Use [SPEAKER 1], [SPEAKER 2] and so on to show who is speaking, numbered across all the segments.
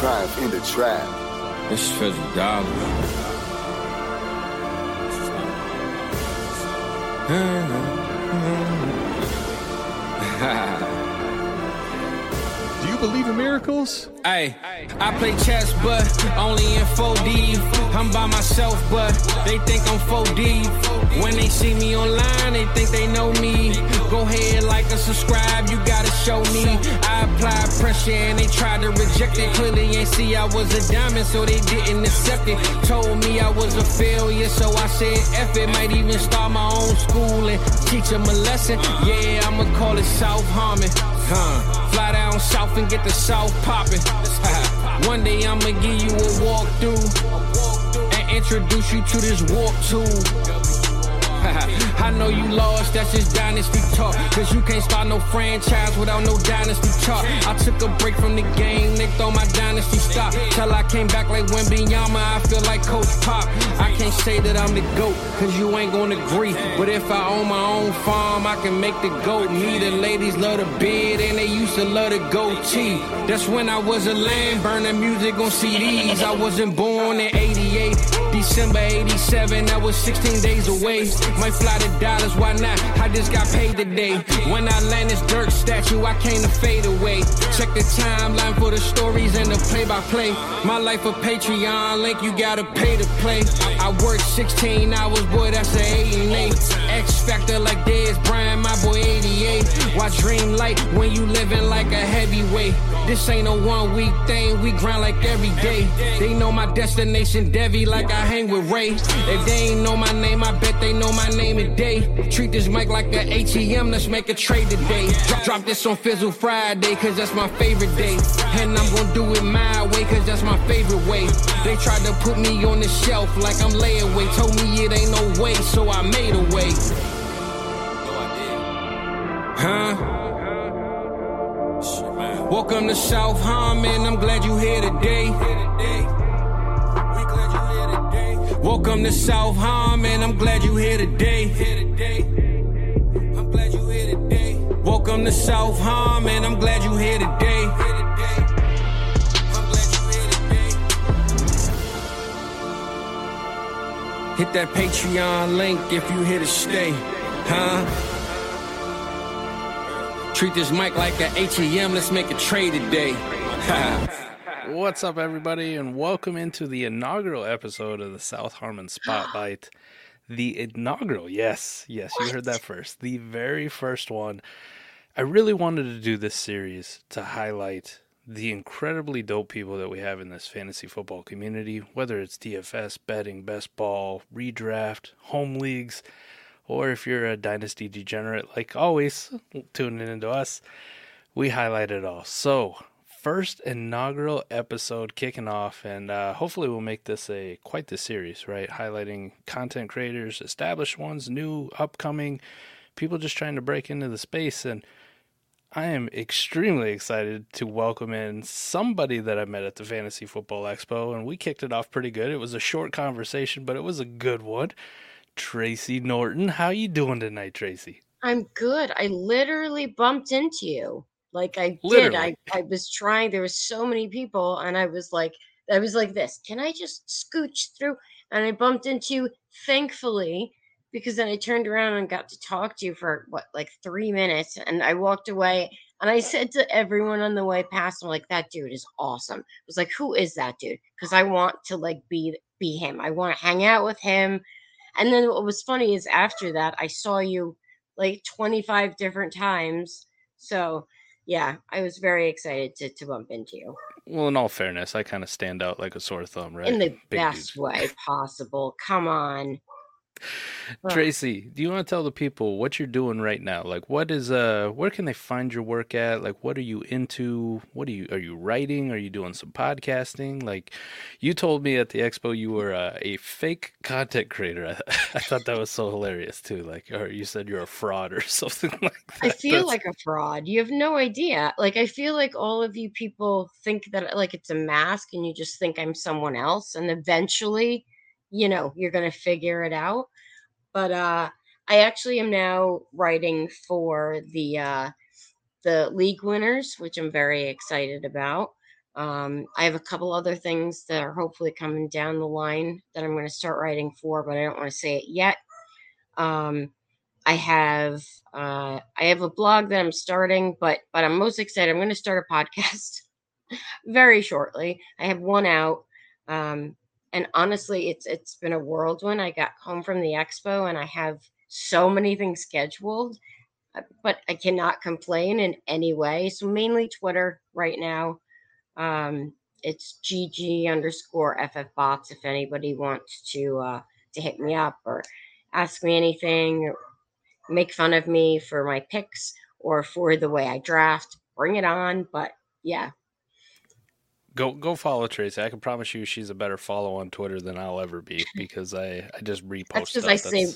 [SPEAKER 1] triumph in the trap.
[SPEAKER 2] This is dollar.
[SPEAKER 3] Do you believe in miracles?
[SPEAKER 2] Hey, I play chess, but only in 4D. I'm by myself, but they think I'm 4D. When they see me online, they think they know me. Go ahead, like and subscribe, you gotta show me. I applied pressure and they tried to reject it. Clearly ain't see I was a diamond, so they didn't accept it. Told me I was a failure, so I said F it. Might even start my own school and teach them a lesson. Yeah, I'ma call it Harmon. Huh. Fly down south and get the south poppin'. One day I'ma give you a walkthrough and introduce you to this walk tool. I know you lost, that's just dynasty talk. Cause you can't start no franchise without no dynasty talk. I took a break from the game, they throw my dynasty stop. Till I came back like Wembanyama, I feel like Coach Pop. I can't say that I'm the GOAT, cause you ain't gonna agree. But if I own my own farm, I can make the GOAT. Me, the ladies love the beard, and they used to love the goatee. That's when I was a lamb, burning music on CDs. I wasn't born in 88, December 87, I was 16 days away. Might fly to Dallas, why not? I just got paid today. When I land this dirt statue, I came to fade away. Check the timeline for the stories and the play by play. My life a Patreon link, you gotta pay to play. I work 16 hours, boy, that's a 8 and 8. X Factor like Dez Bryant, my boy 88. Why dream light when you living like a heavyweight? This ain't a one week thing, we grind like every day. They know my destination, Devi, like I hang with Ray. If they ain't know my name, I bet they know my name today. Treat this mic like a ATM, let's make a trade today. Drop, drop this on Fizzle Friday, cause that's my favorite day. And I'm gonna do it my way, cause that's my favorite way. They tried to put me on the shelf like I'm layaway. Told me it ain't no way, so I made a way. Huh? Welcome to South Harmon, I'm glad you're here today. Welcome to South Harmon, I'm glad you here today. Welcome to South Harmon, I'm glad you here today. Hit that Patreon link if you here to stay, huh? Treat this mic like an ATM, let's make a trade today.
[SPEAKER 4] What's up, everybody, and welcome into the inaugural episode of the South Harmon Spotlight. the inaugural, yes, yes, you heard that first. The very first one. I really wanted to do this series to highlight the incredibly dope people that we have in this fantasy football community, whether it's DFS, betting, best ball, redraft, home leagues, or if you're a dynasty degenerate like always, tuning into us, we highlight it all. So, first inaugural episode kicking off, and uh, hopefully we'll make this a quite the series, right? Highlighting content creators, established ones, new, upcoming, people just trying to break into the space. And I am extremely excited to welcome in somebody that I met at the Fantasy Football Expo, and we kicked it off pretty good. It was a short conversation, but it was a good one. Tracy Norton, how you doing tonight, Tracy?
[SPEAKER 5] I'm good. I literally bumped into you. Like I did. I, I was trying. There was so many people, and I was like, I was like this. Can I just scooch through? And I bumped into you, thankfully, because then I turned around and got to talk to you for what, like three minutes, and I walked away. And I said to everyone on the way past, I'm like, that dude is awesome. I was like, who is that dude? Because I want to like be be him. I want to hang out with him. And then what was funny is after that, I saw you like 25 different times. So yeah, I was very excited to, to bump into you
[SPEAKER 4] Well, in all fairness, I kind of stand out like a sore thumb, right?
[SPEAKER 5] in the
[SPEAKER 4] Big
[SPEAKER 5] best
[SPEAKER 4] dude.
[SPEAKER 5] way possible. Come on.
[SPEAKER 4] Tracy, do you want to tell the people what you're doing right now? Like, what is uh, where can they find your work at? Like, what are you into? What are you are you writing? Are you doing some podcasting? Like, you told me at the expo you were uh, a fake content creator. I, I thought that was so hilarious too. Like, or you said you're a fraud or something like that.
[SPEAKER 5] I feel
[SPEAKER 4] That's-
[SPEAKER 5] like a fraud. You have no idea. Like I feel like all of you people think that like it's a mask and you just think I'm someone else and eventually, you know, you're going to figure it out. But uh I actually am now writing for the uh the league winners, which I'm very excited about. Um, I have a couple other things that are hopefully coming down the line that I'm going to start writing for, but I don't want to say it yet. Um, I have uh, I have a blog that I'm starting, but but I'm most excited. I'm going to start a podcast very shortly. I have one out, um, and honestly, it's it's been a whirlwind. I got home from the expo, and I have so many things scheduled, uh, but I cannot complain in any way. So mainly Twitter right now. Um, it's GG underscore FF bots if anybody wants to uh, to hit me up or ask me anything make fun of me for my picks or for the way I draft. Bring it on. But yeah.
[SPEAKER 4] Go go follow Tracy. I can promise you she's a better follow on Twitter than I'll ever be because I, I just repost
[SPEAKER 5] That's because I say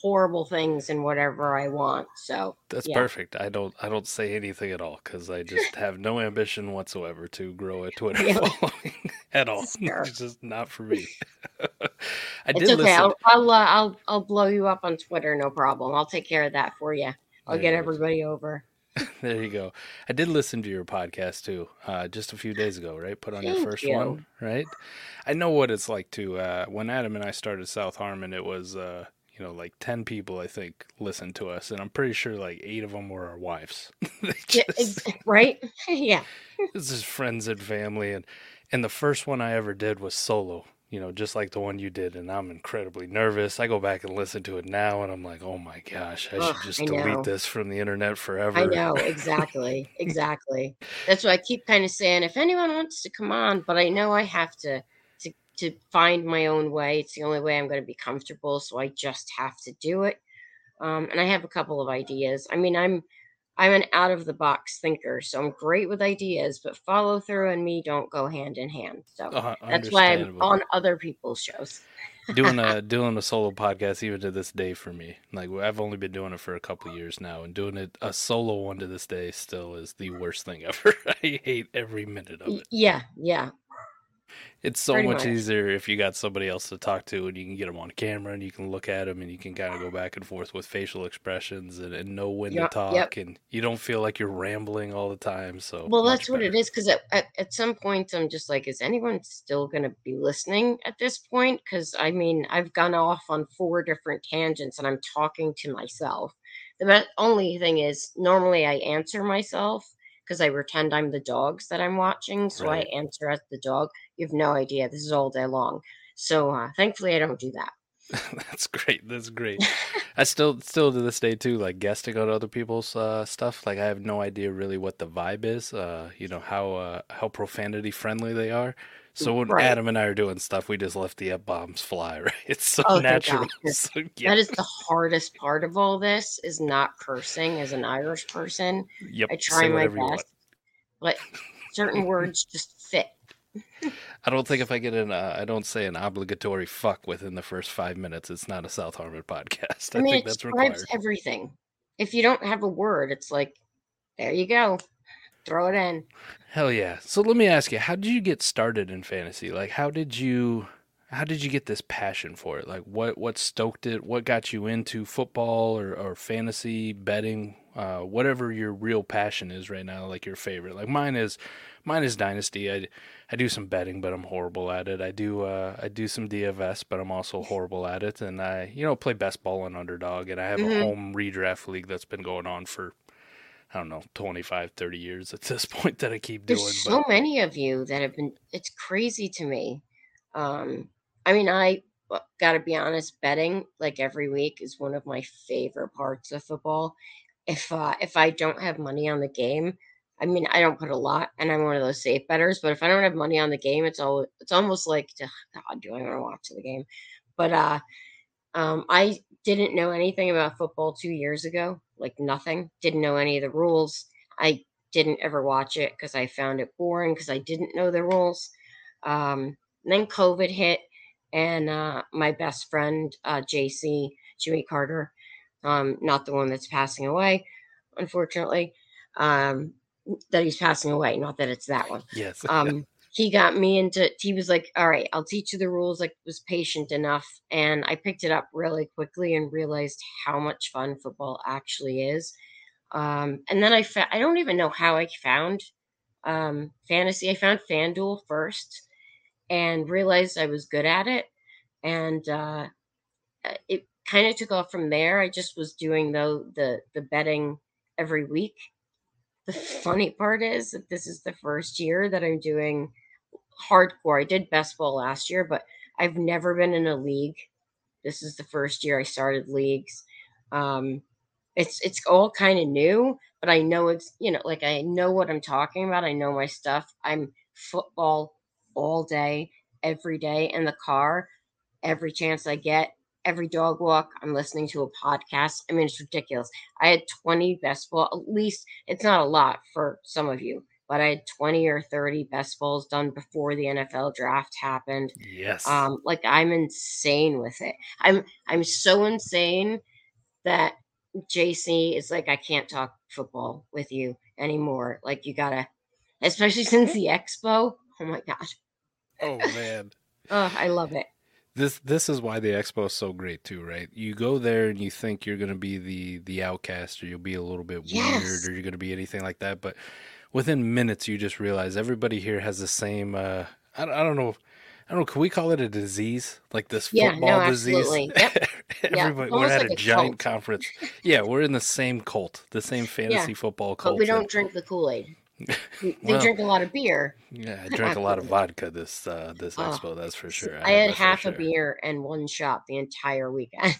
[SPEAKER 5] horrible things and whatever I want. So
[SPEAKER 4] that's yeah. perfect. I don't I don't say anything at all because I just have no ambition whatsoever to grow a Twitter following at all. It's just not for me.
[SPEAKER 5] I it's okay. Listen. I'll I'll, uh, I'll I'll blow you up on Twitter. No problem. I'll take care of that for you. I'll there get everybody over.
[SPEAKER 4] there you go. I did listen to your podcast too, uh, just a few days ago, right? Put on Thank your first you. one, right? I know what it's like to. Uh, when Adam and I started South Harmon, it was uh, you know, like 10 people, I think, listened to us. And I'm pretty sure like eight of them were our wives.
[SPEAKER 5] just, yeah, right? yeah.
[SPEAKER 4] this is friends and family. And, and the first one I ever did was solo, you know, just like the one you did. And I'm incredibly nervous. I go back and listen to it now and I'm like, oh my gosh, I should just delete this from the internet forever.
[SPEAKER 5] I know, exactly. exactly. That's why I keep kind of saying if anyone wants to come on, but I know I have to to find my own way. It's the only way I'm going to be comfortable, so I just have to do it. Um, and I have a couple of ideas. I mean, I'm I'm an out of the box thinker, so I'm great with ideas, but follow through and me don't go hand in hand. So uh, that's why I'm on other people's shows.
[SPEAKER 4] doing a doing a solo podcast even to this day for me. Like I've only been doing it for a couple years now, and doing it a solo one to this day still is the worst thing ever. I hate every minute of it.
[SPEAKER 5] Yeah, yeah.
[SPEAKER 4] It's so much, much, easier if you got somebody else to talk to and you can get them on camera and you can look at them and you can kind of go back and forth with facial expressions and, and know when yep, to talk yep. and you don't feel like you're rambling all the time. So
[SPEAKER 5] well, that's better. what it is because at, at, at some point I'm just like, is anyone still going to be listening at this point? Because I mean, I've gone off on four different tangents and I'm talking to myself. The only thing is, normally I answer myself because I pretend I'm the dogs that I'm watching. So right. I answer as the dog. You have no idea. This is all day long. So uh, thankfully, I don't do that.
[SPEAKER 4] That's great. That's great. I still, still to this day too, like guesting on other people's uh, stuff. Like I have no idea really what the vibe is. Uh, you know how uh, how profanity friendly they are. So when right. Adam and I are doing stuff, we just let the f bombs fly. Right? It's so oh, natural. So,
[SPEAKER 5] yeah. That is the hardest part of all this is not cursing as an Irish person. Yep. I try my best, but certain words just fit.
[SPEAKER 4] I don't think if I get an, uh, I don't say an obligatory fuck within the first five minutes, it's not a South Harmon podcast.
[SPEAKER 5] I, I mean, think it that's required. everything. If you don't have a word, it's like, there you go, throw it in.
[SPEAKER 4] Hell yeah! So let me ask you, how did you get started in fantasy? Like, how did you, how did you get this passion for it? Like, what what stoked it? What got you into football or, or fantasy betting? Uh, whatever your real passion is right now, like your favorite. Like mine is, mine is Dynasty. I I do some betting, but I'm horrible at it. I do uh, I do some DFS, but I'm also horrible at it. And I you know play best ball and underdog, and I have mm-hmm. a home redraft league that's been going on for I don't know 25, 30 years at this point that I keep
[SPEAKER 5] There's
[SPEAKER 4] doing.
[SPEAKER 5] So but... many of you that have been. It's crazy to me. Um, I mean, I uh, got to be honest. Betting like every week is one of my favorite parts of football. If uh, if I don't have money on the game, I mean, I don't put a lot, and I'm one of those safe betters. But if I don't have money on the game, it's all it's almost like, God, do I want to watch the game? But uh, um, I didn't know anything about football two years ago, like nothing. Didn't know any of the rules. I didn't ever watch it because I found it boring because I didn't know the rules. Um, then COVID hit, and uh, my best friend uh, JC Jimmy Carter, um, not the one that's passing away, unfortunately. Um, that he's passing away. Not that it's that one.
[SPEAKER 4] Yes.
[SPEAKER 5] um, he got me into. He was like, "All right, I'll teach you the rules." Like, was patient enough, and I picked it up really quickly and realized how much fun football actually is. Um, and then I found. I don't even know how I found um, fantasy. I found FanDuel first and realized I was good at it. And uh it kind of took off from there. I just was doing though the, the betting every week. The funny part is that this is the first year that I'm doing hardcore. I did best ball last year, but I've never been in a league. This is the first year I started leagues. Um, it's it's all kind of new, but I know it's you know like I know what I'm talking about. I know my stuff. I'm football all day, every day in the car, every chance I get, every dog walk. I'm listening to a podcast. I mean, it's ridiculous. I had 20 best ball. At least it's not a lot for some of you, but I had 20 or 30 best balls done before the NFL draft happened.
[SPEAKER 4] Yes.
[SPEAKER 5] Um, like I'm insane with it. I'm I'm so insane that JC is like, I can't talk football with you anymore. Like, you gotta, especially since the expo. Oh my gosh.
[SPEAKER 4] Oh man.
[SPEAKER 5] oh, I love it.
[SPEAKER 4] This this is why the expo is so great too, right? You go there and you think you're gonna be the the outcast, or you'll be a little bit
[SPEAKER 5] Yes.
[SPEAKER 4] weird, or you're gonna be anything like that. But within minutes, you just realize everybody here has the same. Uh, I, don't- I don't know. I don't know. Can we call it a disease? Like this
[SPEAKER 5] Yeah, no,
[SPEAKER 4] football disease?
[SPEAKER 5] absolutely. Yep.
[SPEAKER 4] Everybody, we're at
[SPEAKER 5] like
[SPEAKER 4] a giant
[SPEAKER 5] cult.
[SPEAKER 4] conference. Yeah, we're in the same cult, the same fantasy football cult.
[SPEAKER 5] But we don't drink the Kool Aid. We
[SPEAKER 4] Well,
[SPEAKER 5] drink a lot of beer.
[SPEAKER 4] Yeah, I drank a lot of vodka this uh, this
[SPEAKER 5] Oh,
[SPEAKER 4] expo. That's for sure.
[SPEAKER 5] I had
[SPEAKER 4] my fair
[SPEAKER 5] half a beer and one shot the entire weekend.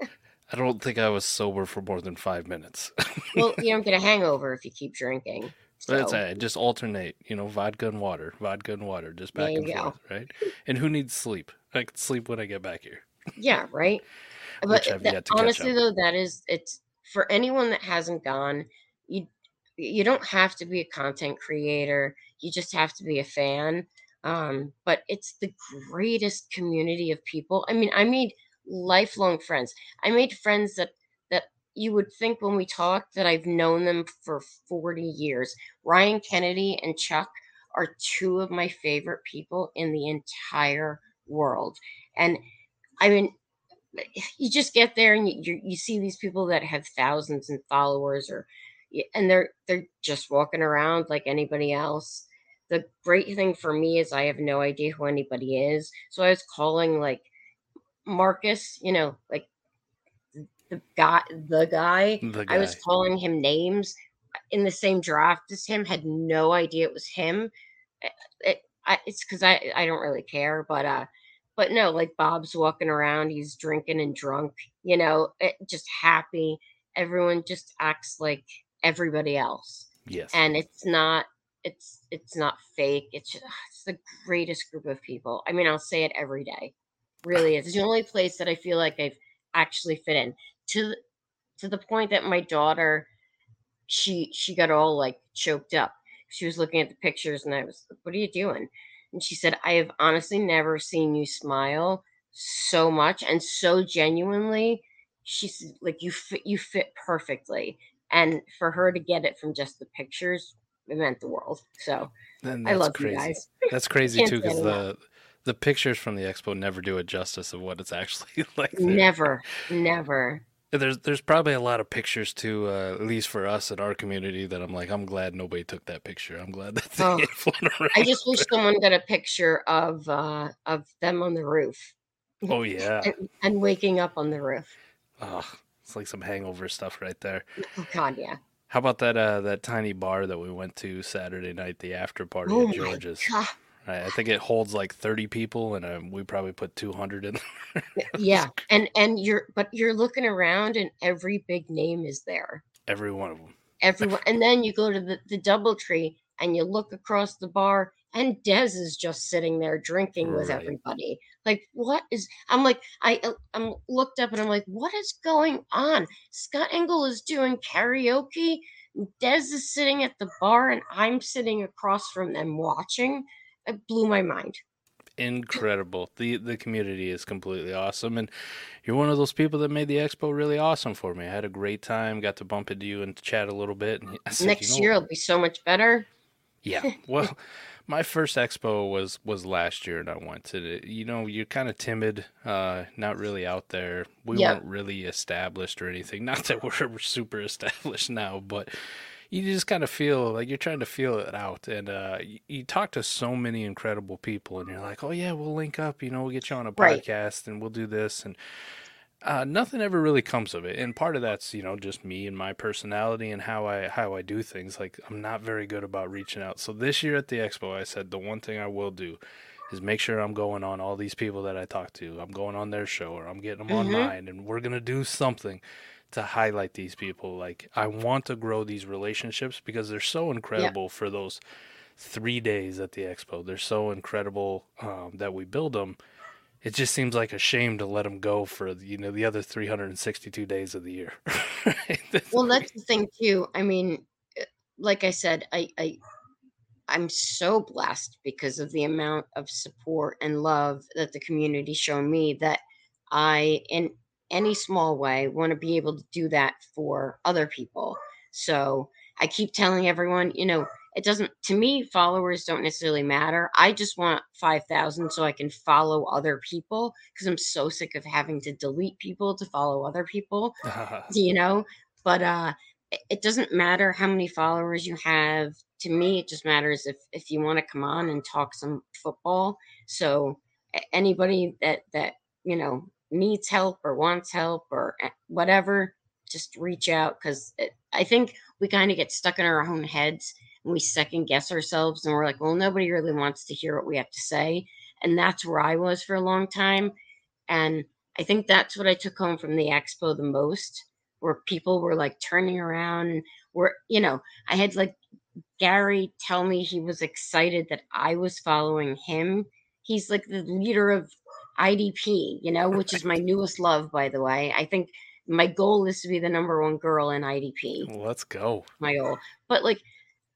[SPEAKER 4] I don't think I was sober for more than five minutes.
[SPEAKER 5] well, you don't get a hangover if you keep drinking.
[SPEAKER 4] So. That's it. Just alternate, you know, vodka and water, vodka and water, just back and
[SPEAKER 5] go.
[SPEAKER 4] forth, right? And who needs sleep? I can sleep when I get back here.
[SPEAKER 5] yeah, right. But that- honestly, though, that is it's for anyone that hasn't gone. You don't have to be a content creator. You just have to be a fan. Um, but it's the greatest community of people. I mean, I made lifelong friends. I made friends that that you would think when we talked that I've known them for 40 years. Ryan Kennedy and Chuck are two of my favorite people in the entire world. And I mean, you just get there and you, you see these people that have thousands and followers or and they're they're just walking around like anybody else. The great thing for me is i have no idea who anybody is so i was calling like marcus you know like the guy the guy.
[SPEAKER 4] The
[SPEAKER 5] i was calling him names in the same draft as him had no idea it was him. Eh, it, I, it's because I, I don't really care but uh but no like bob's walking around he's drinking and drunk you know it, just happy. Everyone just acts like everybody else.
[SPEAKER 4] Yes.
[SPEAKER 5] and it's not it's it's not fake. It's just, it's the greatest group of people. I mean i'll say it every day. Really is it's the only place that i feel like i've actually fit in. To to the point that my daughter she she got all like choked up. She was looking at the pictures and i was like what are you doing? And she said i have honestly never seen you smile so much and so genuinely. She's like you fit you fit perfectly and for her to get it from just the pictures it meant the world so i love
[SPEAKER 4] crazy.
[SPEAKER 5] you guys
[SPEAKER 4] That's crazy too, because the the pictures from the expo never do it justice of what it's actually like. there.
[SPEAKER 5] never never
[SPEAKER 4] There's there's probably a lot of pictures too, uh, at least for us in our community, that I'm like, I'm glad nobody took that picture. I'm glad that they
[SPEAKER 5] Oh, i just wish someone got a picture of uh of them on the roof
[SPEAKER 4] Oh yeah.
[SPEAKER 5] and, and waking up on the roof
[SPEAKER 4] Oh, it's like some hangover stuff right there.
[SPEAKER 5] oh god yeah
[SPEAKER 4] How about that uh that tiny bar that we went to Saturday night, the after party
[SPEAKER 5] oh
[SPEAKER 4] at George's? I, think it holds like 30 people, and um, we probably put 200 in. There.
[SPEAKER 5] yeah and and you're but you're looking around and every big name is there
[SPEAKER 4] Every one of them.
[SPEAKER 5] everyone and then you go to the, the double tree and you look across the bar and Dez is just sitting there drinking with everybody. Like what is I'm like I uh, I'm looked up and I'm like what is going on? Scott Engel is doing karaoke. Dez is sitting at the bar and I'm sitting across from them watching. It blew my mind.
[SPEAKER 4] Incredible. The the community is completely awesome, and you're one of those people that made the expo really awesome for me. I had a great time. Got to bump into you and chat a little bit. And said,
[SPEAKER 5] Next
[SPEAKER 4] you know
[SPEAKER 5] year it'll be so much better.
[SPEAKER 4] Yeah. Well, my first expo was was last year, and I went to. You know, you're kind of timid, uh, not really out there. We
[SPEAKER 5] Yeah.
[SPEAKER 4] weren't really established or anything. Not that we're super established now, but you just kind of feel like you're trying to feel it out and uh, you, you, talk to so many incredible people and you're like oh yeah we'll link up you know we'll get you on a podcast right. and we'll do this and uh, nothing ever really comes of it and part of that's you know just me and my personality and how i how i do things like i'm not very good about reaching out so this year at the expo i said the one thing i will do is make sure i'm going on all these people that i talk to i'm going on their show or i'm getting them mm-hmm. on mine and we're going to do something to highlight these people. Like I want to grow these relationships because they're so incredible yeah. for those three days at the expo. They're so incredible um, that we build them. It just seems like a shame to let them go for you know the other 362 days of the year.
[SPEAKER 5] well, that's the thing too. I mean, eh, like I said, I, I I'm so blessed because of the amount of support and love that the community shown me that I in any small way want to be able to do that for other people. So I keep telling everyone, you know, it doesn't to me followers don't necessarily matter. I just want 5,000 so I can follow other people because I'm so sick of having to delete people to follow other people, you know? But uh it doesn't matter how many followers you have. To me, it just matters if if you want to come on and talk some football. So anybody that that you know needs help or wants help or whatever, just reach out because I think we kind of get stuck in our own heads and we second guess ourselves and we're like, well, nobody really wants to hear what we have to say. And that's where I was for a long time. And I think that's what I took home from the expo the most, where people were like turning around and were, you know, I had like Gary tell me he was excited that I was following him. He's like the leader of IDP, you know, which is my newest love, by the way. I think my goal is to be the number one girl in IDP.
[SPEAKER 4] let's go.
[SPEAKER 5] My goal. But like,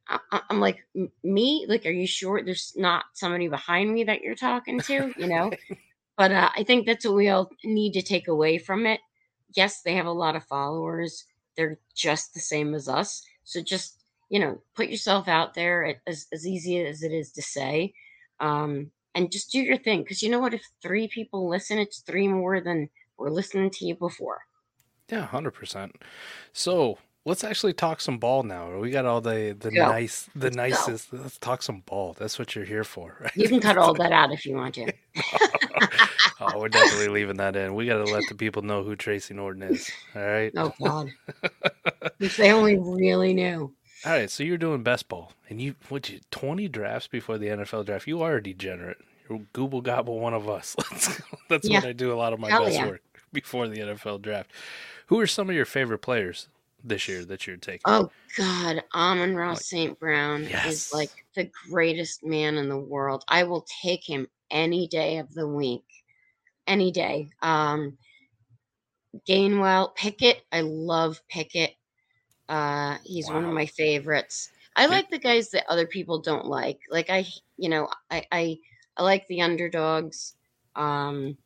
[SPEAKER 5] I, am like, me? Like, are you sure there's not somebody behind me that you're talking to, you know? but uh, I think that's what we all need to take away from it. Yes, they have a lot of followers. They're just the same as us. So just, you know, put yourself out there as, as easy as it is to say. Um, and just do your thing. Because you know what? If three people listen, it's three more than were listening to you before.
[SPEAKER 4] Yeah, hundred percent. So let's actually talk some ball now. We got all the the go. nice, the let's nicest. Go. Let's talk some ball. That's what you're here for, right?
[SPEAKER 5] You can cut all that out if you want to.
[SPEAKER 4] oh, we're definitely leaving that in. We got to let the people know who Tracy Norton is. All right.
[SPEAKER 5] Oh God. if they only really knew.
[SPEAKER 4] All right, so you're doing best ball, and you what you twenty drafts before the NFL draft. You are a degenerate. You're Google gobble one of us. That's yeah. what I do a lot of my Hell best yeah. work before the NFL draft. Who are some of your favorite players this year that you're taking?
[SPEAKER 5] Oh God, Amon-Ra St. Brown yes. is like the greatest man in the world. I will take him any day of the week, any day. Um, Gainwell, Pickett, I love Pickett. Uh, he's wow. one of my favorites. I like the guys that other people don't like. Like I, you know, I I, I like the underdogs. Um,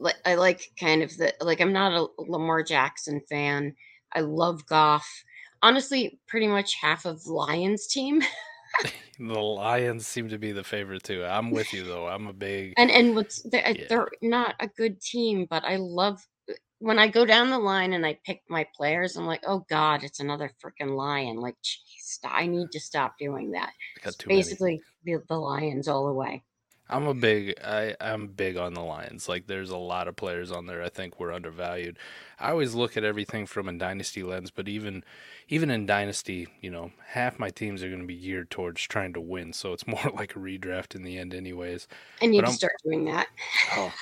[SPEAKER 5] like I like kind of the like I'm not a Lamar Jackson fan. I love Goff. Honestly, pretty much half of Lions team.
[SPEAKER 4] the Lions seem to be the favorite too. I'm with you though. I'm a big
[SPEAKER 5] and and what's they're, uh, yeah. they're not a good team, but I love uh, when I go down the line and I pick my players, I'm like, oh God, it's another freaking lion. Like, geez, I need to stop doing that. Basically, the, the lions all the way.
[SPEAKER 4] I'm a big I I'm big on the Lions. Like there's a lot of players on there I think we're undervalued. I always look at everything from a dynasty lens, but even even in dynasty, you know, half my teams are going to be geared towards trying to win, so it's more like a redraft in the end anyways.
[SPEAKER 5] I And you start doing that.
[SPEAKER 4] oh,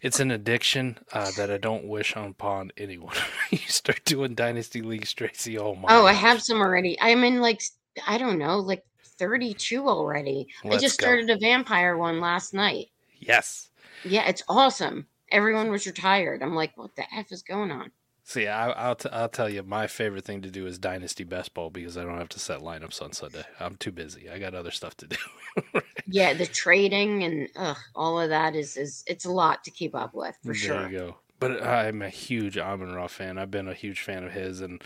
[SPEAKER 4] it's an addiction uh, that I don't wish upon anyone. you start doing dynasty leagues, Tracy. Oh my.
[SPEAKER 5] Oh, gosh. I have some already. I'm in like I don't know, like 32 already. Let's I just started go. a vampire one last night.
[SPEAKER 4] Yes.
[SPEAKER 5] Yeah, it's awesome. Everyone was retired. I'm like, what the f is going on?
[SPEAKER 4] See, I, will t- I'll tell you, my favorite thing to do is Dynasty Best Ball because I don't have to set lineups on Sunday. I'm too busy. I got other stuff to do.
[SPEAKER 5] yeah, the trading and ugh, all of that is is it's a lot to keep up with for there sure.
[SPEAKER 4] There you go. But I'm a huge Amon Ra fan. I've been a huge fan of his, and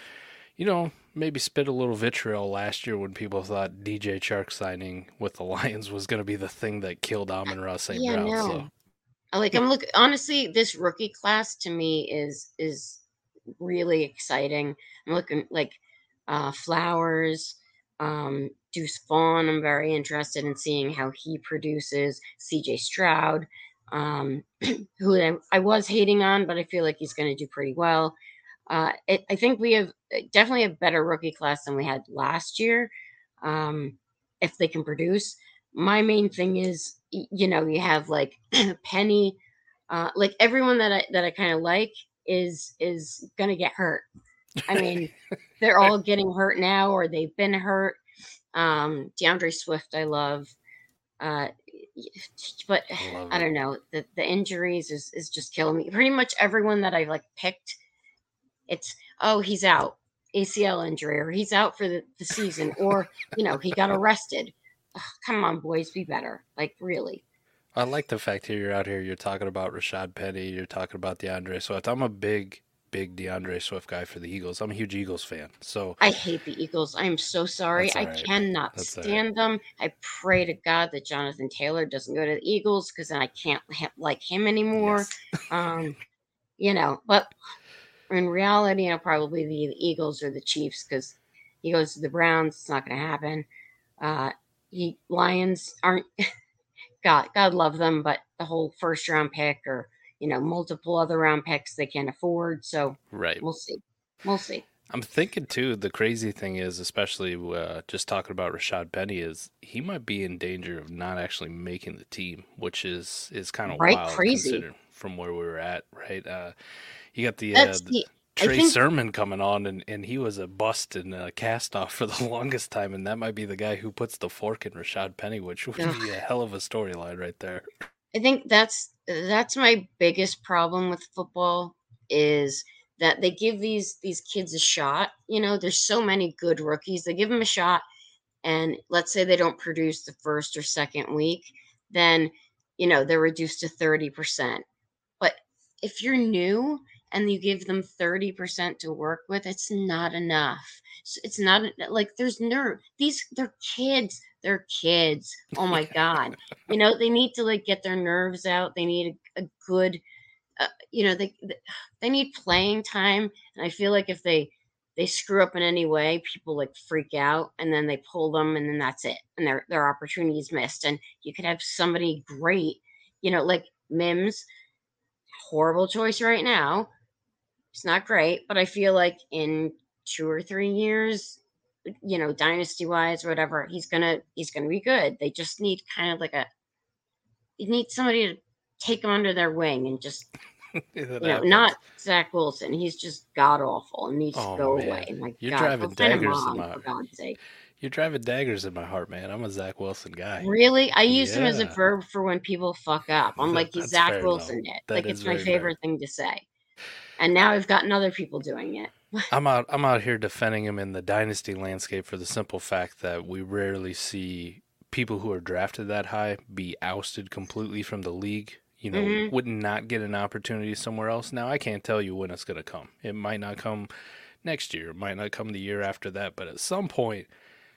[SPEAKER 4] you know, maybe spit a little vitriol last year when people thought DJ Chark signing with the Lions was going to be the thing that killed Amon-Ra St. Yeah, Brown. No. So.
[SPEAKER 5] Like I'm looking honestly, this rookie class to me is is really exciting. I'm looking like uh, Flowers, um, Deuce Vaughn. I'm very interested in seeing how he produces. CJ Stroud, um, who I, I, was hating on, but I feel like he's going to do pretty well. Uh, it, I think we have definitely a better rookie class than we had last year. Um, if they can produce, my main thing is, you know, you have like Penny, uh, like everyone that I that I kind of like is is gonna get hurt. I mean, they're all getting hurt now, or they've been hurt. Um, D'Andre Swift, I love. Uh, but I, I don't know. The the injuries is is just killing me. Pretty much everyone that I've like picked, it's oh he's out ACL injury or he's out for the, the season or you know he got arrested. come on, boys, be better. Like really.
[SPEAKER 4] I like the fact here you're out here. You're talking about Rashad Penny. You're talking about D'Andre Swift. I'm a big big D'Andre Swift guy for the Eagles. I'm a huge Eagles fan. So
[SPEAKER 5] I hate the Eagles. I'm so sorry. I cannot That's stand right. them. I pray to God that Jonathan Taylor doesn't go to the Eagles because then I can't like him anymore. Yes. um, you know, but in reality, it'll probably be the Eagles or the Chiefs because he goes to the Browns. It's not going to happen. Uh, he Lions aren't. God, God love them, but the whole first round pick or you know, multiple other round picks they can't afford. So
[SPEAKER 4] right,
[SPEAKER 5] we'll see. We'll see.
[SPEAKER 4] I'm thinking too. The crazy thing is, especially uh, just talking about Rashad Penny, is he might be in danger of not actually making the team, which is is kind of right, wild crazy from where we were at. Right, uh, you got the, uh, the Trey think... Sermon coming on, and, and he was a bust and a cast off for the longest time, and that might be the guy who puts the fork in Rashad Penny, which would be a hell of a storyline right there.
[SPEAKER 5] I think that's that's my biggest problem with football is that they give these these kids a shot. You know, there's so many good rookies. They give them a shot and let's say they don't produce the first or second week, then you know, they're reduced to 30%. If you're new and you give them 30% to work with, it's not enough. It's not like there's nerve. These they're kids they're kids. Oh my god. you know, they need to like get their nerves out. They need a, a good uh, you know, they they need playing time and I feel like if they they screw up in any way, people like freak out and then they pull them and then that's it. And their their opportunity is missed. And you could have somebody great, you know, like Mims, horrible choice right now. It's not great, but I feel like in two or three years, you know, dynasty wise whatever, he's gonna he's gonna be good. They just need kind of like a you need somebody to take him under their wing and just you know, happens. not Zach Wilson. He's just god awful and needs oh, to go man. away. My
[SPEAKER 4] You're
[SPEAKER 5] God,
[SPEAKER 4] driving daggers mom, for God's sake. You're driving daggers in my heart, man. I'm a Zach Wilson guy.
[SPEAKER 5] Really? I use yeah. him as a verb for when people fuck up. I'm like Zach Wilson did. Like it's my favorite fair. thing to say. And now I've gotten other people doing it.
[SPEAKER 4] I'm out. I'm out here defending him in the dynasty landscape for the simple fact that we rarely see people who are drafted that high be ousted completely from the league. You know, mm-hmm. would not get an opportunity somewhere else. Now I can't tell you when it's going to come. It might not come next year. It might not come the year after that. But at some point,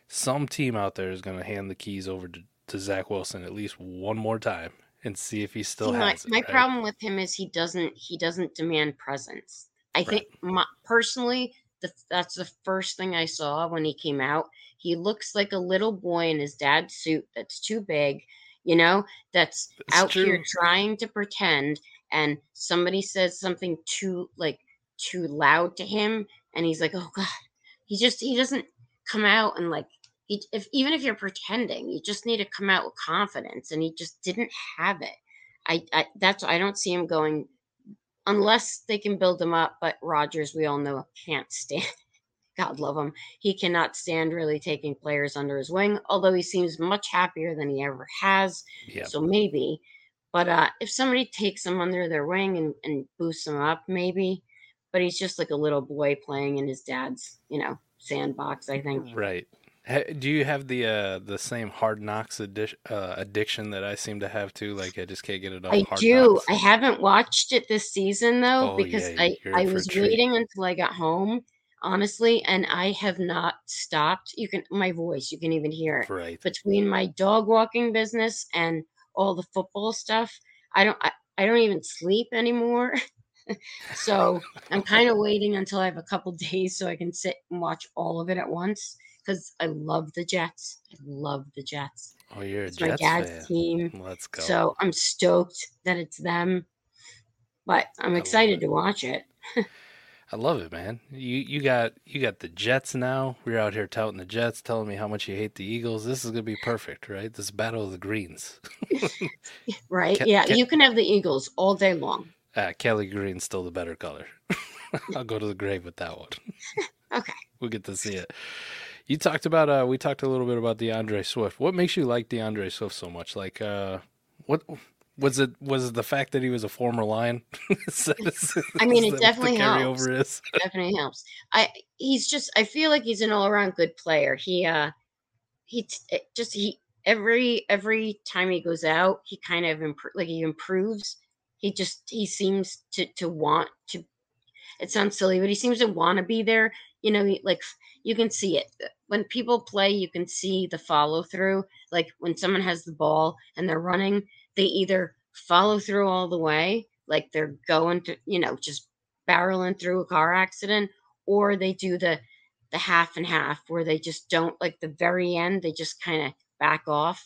[SPEAKER 4] some team out there is going to hand the keys over to, to Zach Wilson at least one more time and see if he still see, has
[SPEAKER 5] my, it. My right? problem with him is he doesn't he doesn't demand presence. I right. think my, personally, the, that's the first thing I saw when he came out. He looks like a little boy in his dad's suit that's too big, you know, that's, that's out true. here trying to pretend. And somebody says something too, like, too loud to him. And he's like, oh God, he just, he doesn't come out and like, he, if even if you're pretending, you just need to come out with confidence. And he just didn't have it. I, I that's I don't see him going unless they can build him up. But Rodgers, we all know, can't stand. God love him. He cannot stand really taking players under his wing, although he seems much happier than he ever has. Yep. So maybe. But uh, if somebody takes him under their wing and, and boosts him up, maybe. But he's just like a little boy playing in his dad's, you know, sandbox, I think.
[SPEAKER 4] Right. Do you have the uh, the same Hard Knocks addi- uh, addiction that I seem to have too? Like I just can't get it off.
[SPEAKER 5] I do. Knocks. I haven't watched it this season though oh, because yeah, I I was waiting until I got home, honestly, and I have not stopped. You can my voice, you can even hear it
[SPEAKER 4] right
[SPEAKER 5] between my dog walking business and all the football stuff. I don't I, I don't even sleep anymore. so I'm kind of waiting until I have a couple days so I can sit and watch all of it at once because I love the Jets. I love the Jets.
[SPEAKER 4] Oh, you're a
[SPEAKER 5] It's my
[SPEAKER 4] Jets
[SPEAKER 5] dad's
[SPEAKER 4] fan.
[SPEAKER 5] team.
[SPEAKER 4] Let's go.
[SPEAKER 5] So I'm stoked that it's them. But I'm excited to watch it.
[SPEAKER 4] I love it, man. You you got you got the Jets now. We're out here touting the Jets, telling me how much you hate the Eagles. This is gonna be perfect, right? This battle of the greens.
[SPEAKER 5] Right? Yeah, you can have the Eagles all day long.
[SPEAKER 4] Ah, Kelly Green's still the better color. I'll go to the grave with that one.
[SPEAKER 5] Okay.
[SPEAKER 4] We'll get to see it. You talked about uh we talked a little bit about D'Andre Swift. What makes you like D'Andre Swift so much? Like uh what was it was it the fact that he was a former lion? Is that- is-
[SPEAKER 5] I mean, it
[SPEAKER 4] that what the
[SPEAKER 5] definitely helps.
[SPEAKER 4] is?
[SPEAKER 5] definitely helps. I he's just I feel like he's an all around good player. He uh he t- just he every every time he goes out, he kind of impro- like he improves. He just he seems to to want to. It sounds silly, but he seems to want to be there. You know, like you can see it when people play. You can see the follow through. Like when someone has the ball and they're running, they either follow through all the way, like they're going to, you know, just barreling through a car accident, or they do the the half and half where they just don't like the very end. They just kind of back off.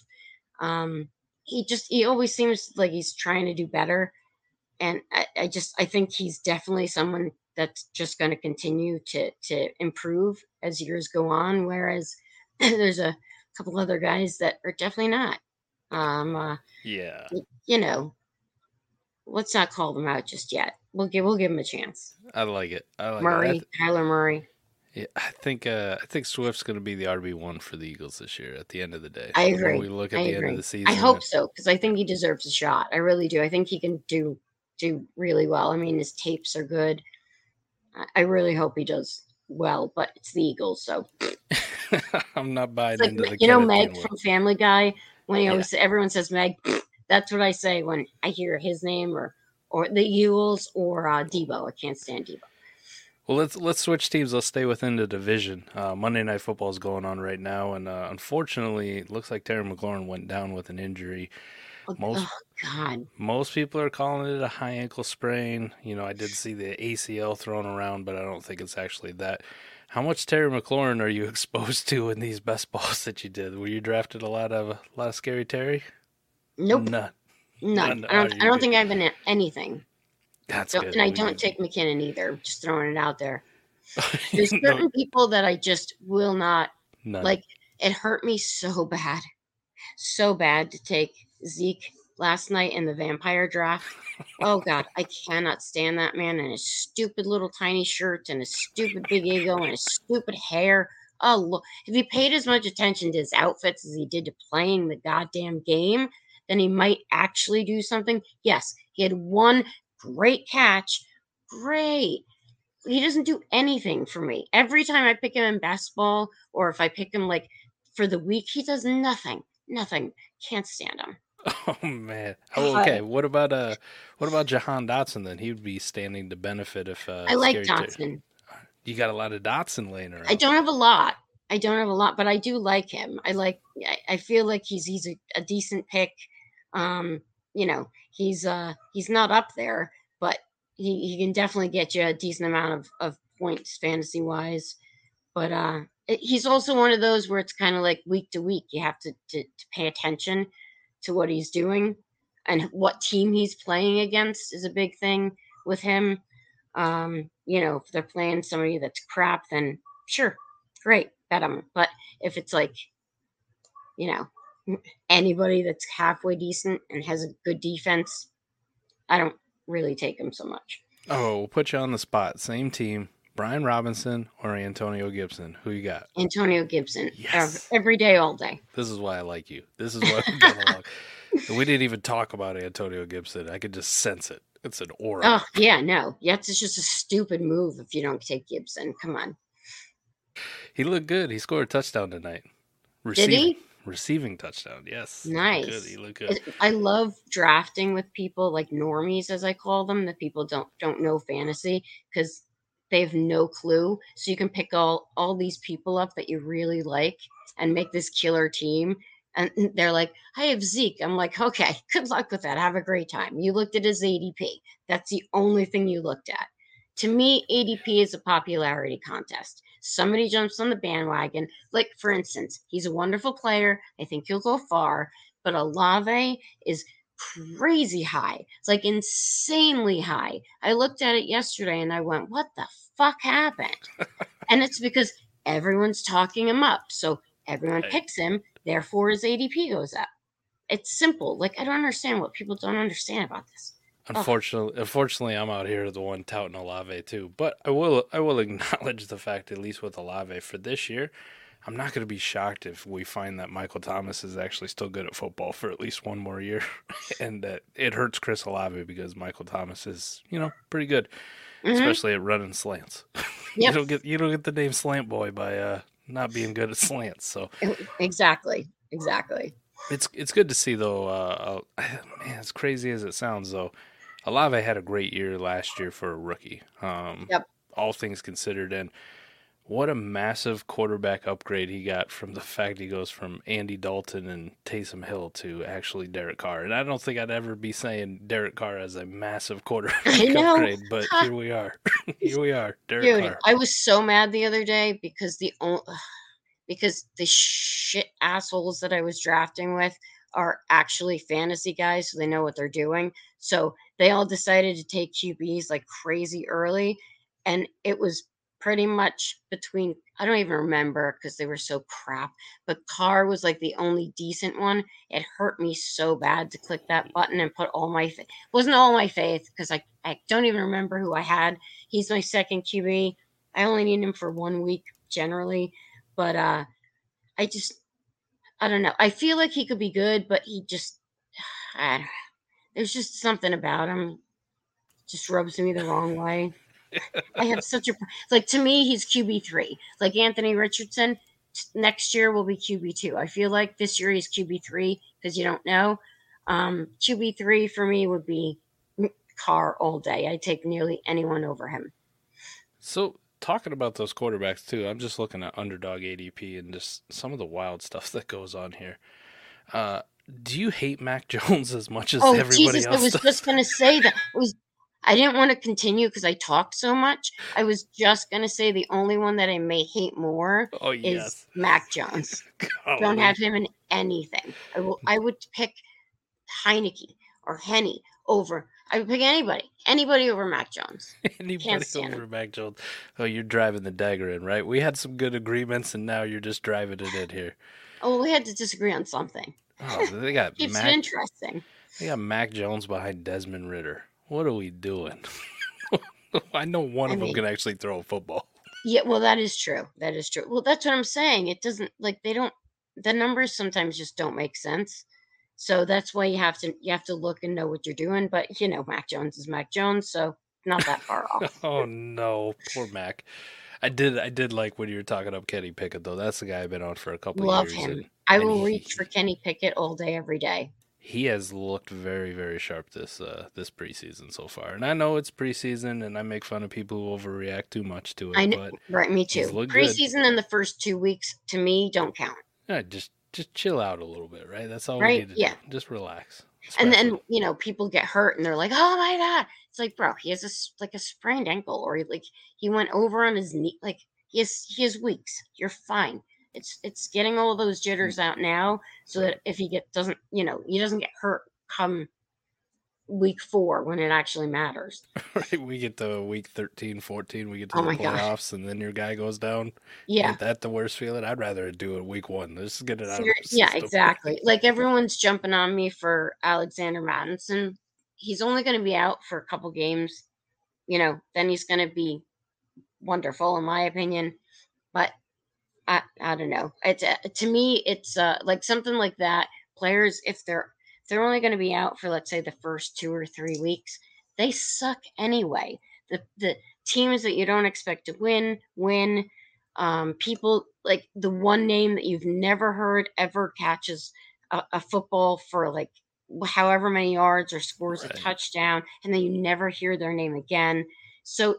[SPEAKER 5] Um, he just he always seems like he's trying to do better, and I, I just I think he's definitely someone that's just going to continue to to improve as years go on. Whereas there's a couple other guys that are definitely not. Um, uh,
[SPEAKER 4] Yeah.
[SPEAKER 5] you know, let's not call them out just yet. We'll give we'll give them a chance.
[SPEAKER 4] I like it. I like it. I
[SPEAKER 5] Murray,
[SPEAKER 4] th-
[SPEAKER 5] Kyler Murray.
[SPEAKER 4] Yeah, I think uh, I think Swift's going to be the RB one for the Eagles this year. At the end of the day,
[SPEAKER 5] I
[SPEAKER 4] When
[SPEAKER 5] agree.
[SPEAKER 4] we look at
[SPEAKER 5] I
[SPEAKER 4] the end of the season,
[SPEAKER 5] I hope so because I think he deserves a shot. I really do. I think he can do do really well. I mean, his tapes are good. I, really hope he does well, but it's the Eagles, so
[SPEAKER 4] I'm not buying
[SPEAKER 5] like
[SPEAKER 4] into the
[SPEAKER 5] you know Meg from Family Guy when he
[SPEAKER 4] Yeah.
[SPEAKER 5] always everyone says Meg. That's what I say when I hear his name or or the Eagles or uh, Deebo. I can't stand Deebo.
[SPEAKER 4] Well, let's let's switch teams. Let's stay within the division. Uh, Monday Night Football is going on right now, and uh, unfortunately, it looks like Terry McLaurin went down with an injury. Most-
[SPEAKER 5] oh God,
[SPEAKER 4] Most people are calling it a high ankle sprain. You know, I did see the ACL thrown around, but I don't think it's actually that. How much Terry McLaurin are you exposed to in these best balls that you did? Were you drafted a lot of a lot of scary Terry?
[SPEAKER 5] nope,
[SPEAKER 4] None.
[SPEAKER 5] none.
[SPEAKER 4] none.
[SPEAKER 5] I don't. I don't think I've been anything.
[SPEAKER 4] That's good.
[SPEAKER 5] and I
[SPEAKER 4] We
[SPEAKER 5] don't take McKinnon either. Just throwing it out there. There's
[SPEAKER 4] No,
[SPEAKER 5] certain people that I just will not
[SPEAKER 4] none.
[SPEAKER 5] like. It hurt me so bad, so bad to take Zeke last night in the vampire draft. Oh God, I cannot stand that man and his stupid little tiny shirt and his stupid big ego and his stupid hair. Oh look, if he paid as much attention to his outfits as he did to playing the goddamn game, then he might actually do something. Yes, he had one great catch. Great. He doesn't do anything for me. Every time I pick him in best ball or if I pick him like for the week, he does nothing. Nothing. Can't stand him.
[SPEAKER 4] Oh man. Oh, okay. What about uh what about Jahan Dotson then? He would be standing to benefit if uh
[SPEAKER 5] I like Dotson.
[SPEAKER 4] You got a lot of Dotson laying around.
[SPEAKER 5] I don't have a lot. I don't have a lot, but I do like him. I like. I, I feel like he's he's a, a decent pick. Um, you know, he's uh he's not up there, but he, he can definitely get you a decent amount of, of points fantasy wise. But uh, he's also one of those where it's kind of like week to week. You have to, to to pay attention to what he's doing and what team he's playing against is a big thing with him. Um, you know, if they're playing somebody that's crap, then sure, great, bet them. But if it's like, you know, anybody that's halfway decent and has a good defense, I don't really take him so much.
[SPEAKER 4] Oh, we'll put you on the spot. Same team. Brian Robinson or Antonio Gibson. Who you got?
[SPEAKER 5] Antonio Gibson,
[SPEAKER 4] Yes.
[SPEAKER 5] every day, all day.
[SPEAKER 4] This is why I like you. This is why we get along. We didn't even talk about Antonio Gibson. I could just sense it. It's an aura.
[SPEAKER 5] Oh yeah, no, yes, it's just a stupid move if you don't take Gibson. Come on,
[SPEAKER 4] He looked good. He scored a touchdown tonight.
[SPEAKER 5] did
[SPEAKER 4] Receiving,
[SPEAKER 5] he?
[SPEAKER 4] Receiving touchdown. Yes. He looked
[SPEAKER 5] Nice.
[SPEAKER 4] Good. He looked good.
[SPEAKER 5] I love drafting with people like normies, as I call them, that people don't don't know fantasy because they have no clue. So you can pick all all these people up that you really like and make this killer team, And they're like, I have Zeke. I'm like, okay, good luck with that. Have a great time. You looked at his ADP. That's the only thing you looked at. To me, ADP is a popularity contest. Somebody jumps on the bandwagon. Like, for instance, he's a wonderful player. I think he'll go far. But Olave is crazy high. It's like insanely high. I looked at it yesterday and I went, what the fuck happened? and it's because everyone's talking him up. So everyone picks him, therefore his ADP goes up. It's simple. Like I don't understand what people don't understand about this.
[SPEAKER 4] Unfortunately, oh. unfortunately, I'm out here the one touting Olave too. But I will, I will acknowledge the fact, at least with Olave for this year, I'm not going to be shocked if we find that Michael Thomas is actually still good at football for at least one more year, and that it hurts Chris Olave because Michael Thomas is, you know, pretty good, mm-hmm. especially at running slants. Yep. you don't get you don't get the name Slant Boy by uh, not being good at slants. So
[SPEAKER 5] exactly, exactly.
[SPEAKER 4] It's it's good to see though. Uh, uh, man, as crazy as it sounds though, Olave had a great year last year for a rookie. Um,
[SPEAKER 5] yep.
[SPEAKER 4] All things considered, and what a massive quarterback upgrade he got from the fact he goes from Andy Dalton and Taysom Hill to actually Derek Carr. And I don't think I'd ever be saying Derek Carr as a massive quarterback upgrade, but here we are. here we are. Derek Dude, Carr.
[SPEAKER 5] I was so mad the other day because the because the shit assholes that I was drafting with are actually fantasy guys, so they know what they're doing. So they all decided to take QBs like crazy early. And it was pretty much between I don't even remember because they were so crap. But Carr was like the only decent one. It hurt me so bad to click that button and put all my faith. wasn't all my faith because I I don't even remember who I had. He's my second QB. I only need him for one week generally, but uh, I just I don't know. I feel like he could be good, but he just I, there's just something about him just rubs me the wrong way. I have such a like to me he's QB three. Like Anthony Richardson next year will be QB two. I feel like this year he's QB three because you don't know. Um, QB three for me would be Carr all day. I'd take nearly anyone over him.
[SPEAKER 4] So talking about those quarterbacks too, I'm just looking at underdog ADP and just some of the wild stuff that goes on here. Uh, do you hate Mac Jones as much as oh, everybody
[SPEAKER 5] Jesus,
[SPEAKER 4] else?
[SPEAKER 5] I was
[SPEAKER 4] does?
[SPEAKER 5] just going to say that. It was I didn't want to continue because I talked so much. I was just going to say the only one that I may hate more
[SPEAKER 4] oh, yes.
[SPEAKER 5] is Mac Jones. Don't have him in anything. I will. I would pick Heinicke or Henny over. I would pick anybody, anybody over Mac Jones.
[SPEAKER 4] anybody over him. Mac Jones. Oh, you're driving the dagger in, right? We had some good agreements, and now you're just driving it in here.
[SPEAKER 5] Oh, we had to disagree on something.
[SPEAKER 4] Oh, they got
[SPEAKER 5] Keeps
[SPEAKER 4] Mac,
[SPEAKER 5] it interesting.
[SPEAKER 4] They got Mac Jones behind Desmond Ridder. What are we doing? I know one I of mean, them can actually throw a football.
[SPEAKER 5] Yeah, well, that is true. That is true. Well, that's what I'm saying. It doesn't like they don't. The numbers sometimes just don't make sense. So that's why you have to you have to look and know what you're doing. But you know, Mac Jones is Mac Jones, so not that far off.
[SPEAKER 4] oh no, poor Mac. I did I did like when you were talking up Kenny Pickett though. That's the guy I've been on for a couple
[SPEAKER 5] Love
[SPEAKER 4] years.
[SPEAKER 5] him. And, I will he, reach for Kenny Pickett all day, every day
[SPEAKER 4] he has looked very very sharp this uh this preseason so far. And i know it's preseason and i make fun of people who overreact too much to it
[SPEAKER 5] I know, right me too. preseason in the first two weeks to me don't count.
[SPEAKER 4] Yeah just just chill out a little bit right? That's all right? we need to yeah. do just relax
[SPEAKER 5] and then you know people get hurt and they're like oh my god. It's like bro he has a like a sprained ankle or he, like he went over on his knee like he has he has weeks. You're fine it's it's getting all those jitters out now, so that if he get doesn't you know he doesn't get hurt come week four when it actually matters.
[SPEAKER 4] right, we get to week 13, 14, we get to oh the playoffs, God. and then your guy goes down.
[SPEAKER 5] Yeah,
[SPEAKER 4] Is that the worst feeling? I'd rather do it week one. Let's get it out.
[SPEAKER 5] yeah, exactly. like everyone's jumping on me for Alexander Mattison. He's only going to be out for a couple games. You know, then he's going to be wonderful in my opinion. But I, I don't know. It's uh, to me, it's uh, like something like that. Players, if they're if they're only going to be out for let's say the first two or three weeks, they suck anyway. The the teams that you don't expect to win win. Um, people like the one name that you've never heard ever catches a, a football for like however many yards or scores right. a touchdown, and then you never hear their name again. So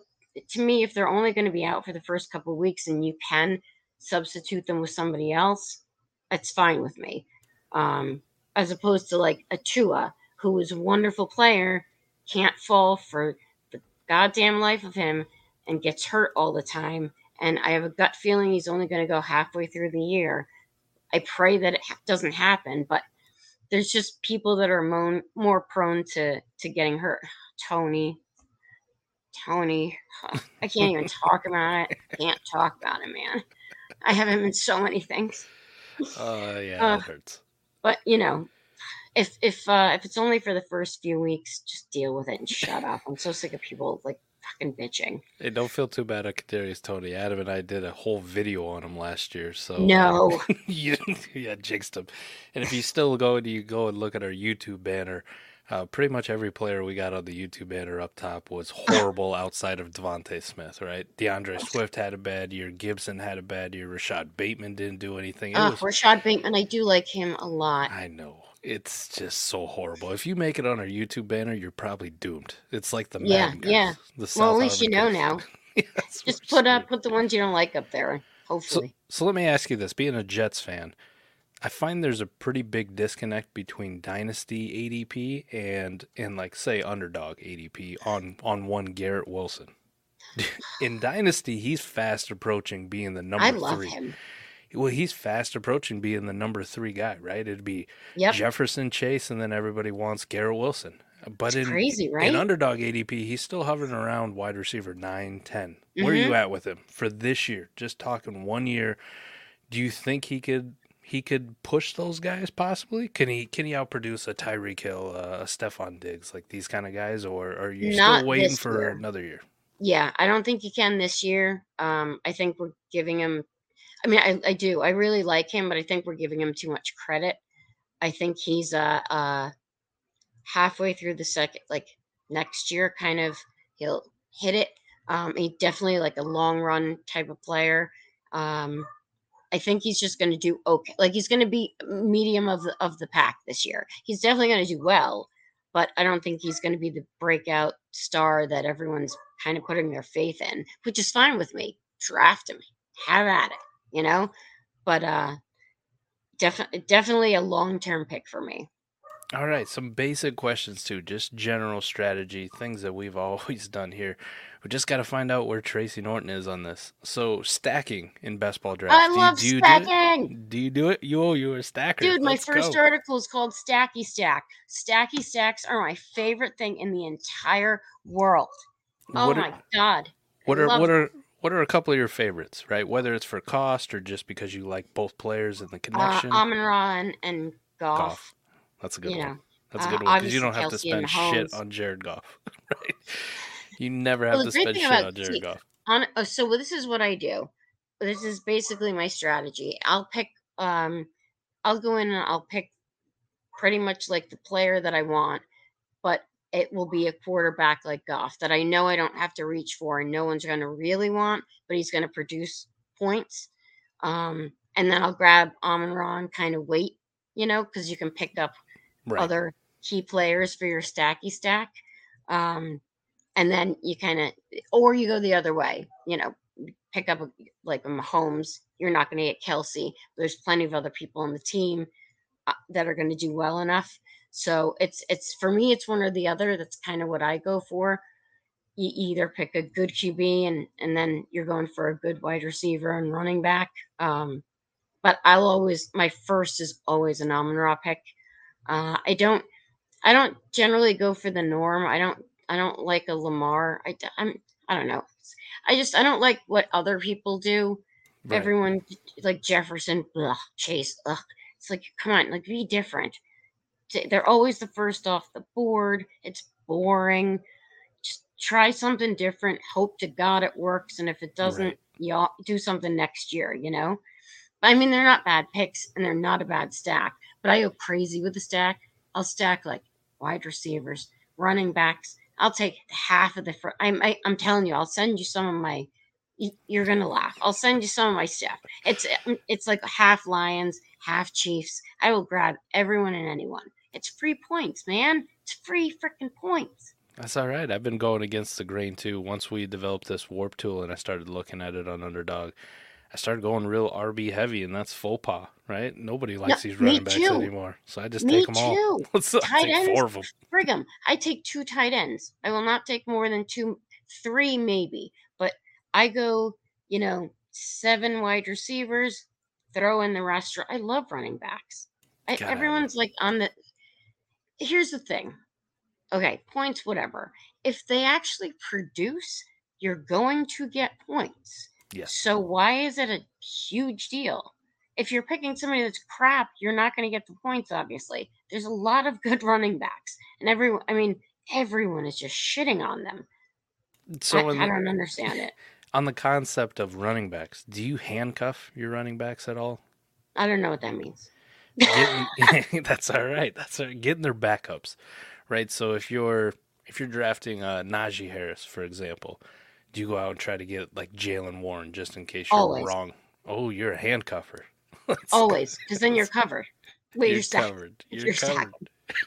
[SPEAKER 5] to me, if they're only going to be out for the first couple weeks and you can substitute them with somebody else, it's fine with me. um, as opposed to like a Tua, who is a wonderful player, can't fall for the goddamn life of him and gets hurt all the time. And I have a gut feeling he's only going to go halfway through the year. I pray that it doesn't happen, but there's just people that are more, more prone to to getting hurt. Toney, Toney, I can't even talk about it. Can't talk about it, man. I have him in so many things.
[SPEAKER 4] Oh uh, yeah, uh, that hurts.
[SPEAKER 5] But you know, if if uh, if it's only for the first few weeks, just deal with it and shut up. I'm so sick of people like fucking bitching.
[SPEAKER 4] Hey, don't feel too bad on Kadarius Toney. Adam and I did a whole video on him last year, so
[SPEAKER 5] no,
[SPEAKER 4] you yeah jinxed him. And if you still go and you go and look at our YouTube banner, uh, pretty much every player we got on the YouTube banner up top was horrible outside of DeVonta Smith, right? D'Andre Swift had a bad year. Gibson had a bad year. Rashod Bateman didn't do anything.
[SPEAKER 5] It oh, was, Rashod Bateman, I do like him a lot.
[SPEAKER 4] I know. It's just so horrible. If you make it on our YouTube banner, you're probably doomed. It's like the
[SPEAKER 5] yeah, guys, yeah. The well, at least you know now. just put up put the ones you don't like up there. Hopefully.
[SPEAKER 4] So, so let me ask you this: being a Jets fan, I find there's a pretty big disconnect between dynasty ADP and and like say underdog ADP on on one Garrett Wilson. In dynasty, he's fast approaching being the number I love three. Him. Well, he's fast approaching being the number three guy, right? It'd be yep. Jefferson, Chase, and then everybody wants Garrett Wilson. But in,
[SPEAKER 5] crazy, right?
[SPEAKER 4] in underdog ADP, he's still hovering around wide receiver 9, 10. Mm-hmm. Where are you mm-hmm. at with him for this year? Just talking one year. Do you think he could he could push those guys possibly? Can he can he outproduce a Tyreek Hill, uh, a Stefon Diggs, like these kind of guys, or are you Not still waiting for year. another year?
[SPEAKER 5] Yeah, I don't think he can this year. Um, I think we're giving him. I mean, I, I do. I really like him, but I think we're giving him too much credit. I think he's uh, uh halfway through the second, like next year, kind of he'll hit it. Um, he definitely like a long run type of player. Um, I think he's just going to do okay. Like he's going to be medium of the of the pack this year. He's definitely going to do well, but I don't think he's going to be the breakout star that everyone's kind of putting their faith in, which is fine with me. Draft him, have at it, you know. But uh, definitely, definitely a long term pick for me.
[SPEAKER 4] All right, some basic questions too, just general strategy, things that we've always done here. We just got to find out where Tracy Norton is on this. So stacking in best ball draft.
[SPEAKER 5] I do love you, do stacking.
[SPEAKER 4] You do, do, you do it? You oh, you're a stacker.
[SPEAKER 5] Dude, my first go. article is called Stacky Stack. Stacky stacks are my favorite thing in the entire world. Oh what my are, god.
[SPEAKER 4] What I are what are what are a couple of your favorites, right? Whether it's for cost or just because you like both players and the uh, connection.
[SPEAKER 5] Uh, Amon Ra and Goff. Goff.
[SPEAKER 4] That's a good one. That's a good uh, one because you don't have to spend shit on Jared Goff, right? You never have well, to spend shit on Jared see, Goff.
[SPEAKER 5] On, oh, so this is what I do. This is basically my strategy. I'll pick. Um, I'll go in and I'll pick pretty much like the player that I want, but it will be a quarterback like Goff that I know I don't have to reach for, and no one's going to really want, but he's going to produce points. Um, and then I'll grab Amon and kind of wait, you know, because you can pick up right. other key players for your stacky stack. Um, and then you kind of, or you go the other way, you know, pick up a, like a Mahomes. You're not going to get Kelce. There's plenty of other people on the team uh, that are going to do well enough. So it's it's for me, it's one or the other. That's kind of what I go for. You either pick a good QB and and then you're going for a good wide receiver and running back. Um, but I'll always my first is always an Amon Ra pick. Uh, I don't I don't generally go for the norm. I don't I don't like a Lamar. I I'm I don't know. I just I don't like what other people do. Right. Everyone like Jefferson, ugh, Chase. Ugh. It's like come on, like be different. They're always the first off the board. It's boring. Just try something different. Hope to God it works, and if it doesn't, right. you do something next year. You know. I mean, they're not bad picks, and they're not a bad stack. But I go crazy with the stack. I'll stack like wide receivers, running backs. I'll take half of the. I'm I, am i am telling you, I'll send you some of my. You're gonna laugh. I'll send you some of my stuff. It's um, it's like half Lions, half Chiefs. I will grab everyone and anyone. It's free points, man. It's free freaking points.
[SPEAKER 4] That's all right. I've been going against the grain too. Once we developed this warp tool and I started looking at it on Underdog, I started going real RB heavy, and that's faux pas, right? Nobody likes these running backs
[SPEAKER 5] too.
[SPEAKER 4] anymore, so I just
[SPEAKER 5] Me
[SPEAKER 4] take them all.
[SPEAKER 5] too.
[SPEAKER 4] Let's I
[SPEAKER 5] Tight
[SPEAKER 4] take
[SPEAKER 5] ends?
[SPEAKER 4] four of them.
[SPEAKER 5] Brigham, I take two tight ends. I will not take more than two, three maybe, but I go, you know, seven wide receivers, throw in the roster. I love running backs. I everyone's like on the. Here's the thing. Okay, points, whatever. If they actually produce, you're going to get points.
[SPEAKER 4] Yes.
[SPEAKER 5] So why is it a huge deal? If you're picking somebody that's crap, you're not going to get the points. Obviously, there's a lot of good running backs, and everyone. I mean, everyone is just shitting on them.
[SPEAKER 4] So
[SPEAKER 5] I,
[SPEAKER 4] in
[SPEAKER 5] I don't understand it.
[SPEAKER 4] on the concept of running backs, do you handcuff your running backs at all?
[SPEAKER 5] I don't know what that means.
[SPEAKER 4] Getting, that's all right. That's all right. Getting their backups, right? So if you're if you're drafting uh, Najee Harris, for example, do you go out and try to get like Jaylen Warren just in case you're
[SPEAKER 5] Always.
[SPEAKER 4] wrong? Oh, you're a handcuffer.
[SPEAKER 5] Always, because then you're covered. Wait, you're,
[SPEAKER 4] you're
[SPEAKER 5] stacked.
[SPEAKER 4] covered. You're,
[SPEAKER 5] You're
[SPEAKER 4] covered.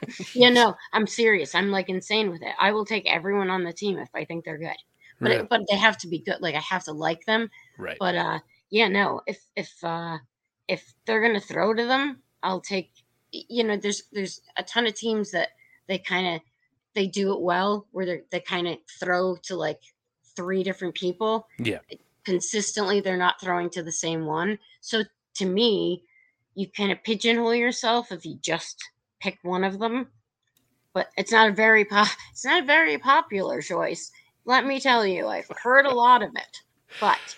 [SPEAKER 5] stacked. Yeah, no, I'm serious. I'm like insane with it. I will take everyone on the team if I think they're good, but
[SPEAKER 4] Right.
[SPEAKER 5] it, but they have to be good. Like I have to like them.
[SPEAKER 4] right.
[SPEAKER 5] But uh, yeah, no. If if uh, if they're gonna throw to them, I'll take. You know, there's there's a ton of teams that they kind of they do it well, where they they kind of throw to like three different people
[SPEAKER 4] yeah.
[SPEAKER 5] consistently. They're not throwing to the same one. So to me, you kind of pigeonhole yourself if you just pick one of them. But it's not a very pop. It's not a very popular choice. Let me tell you, I've heard a lot of it. But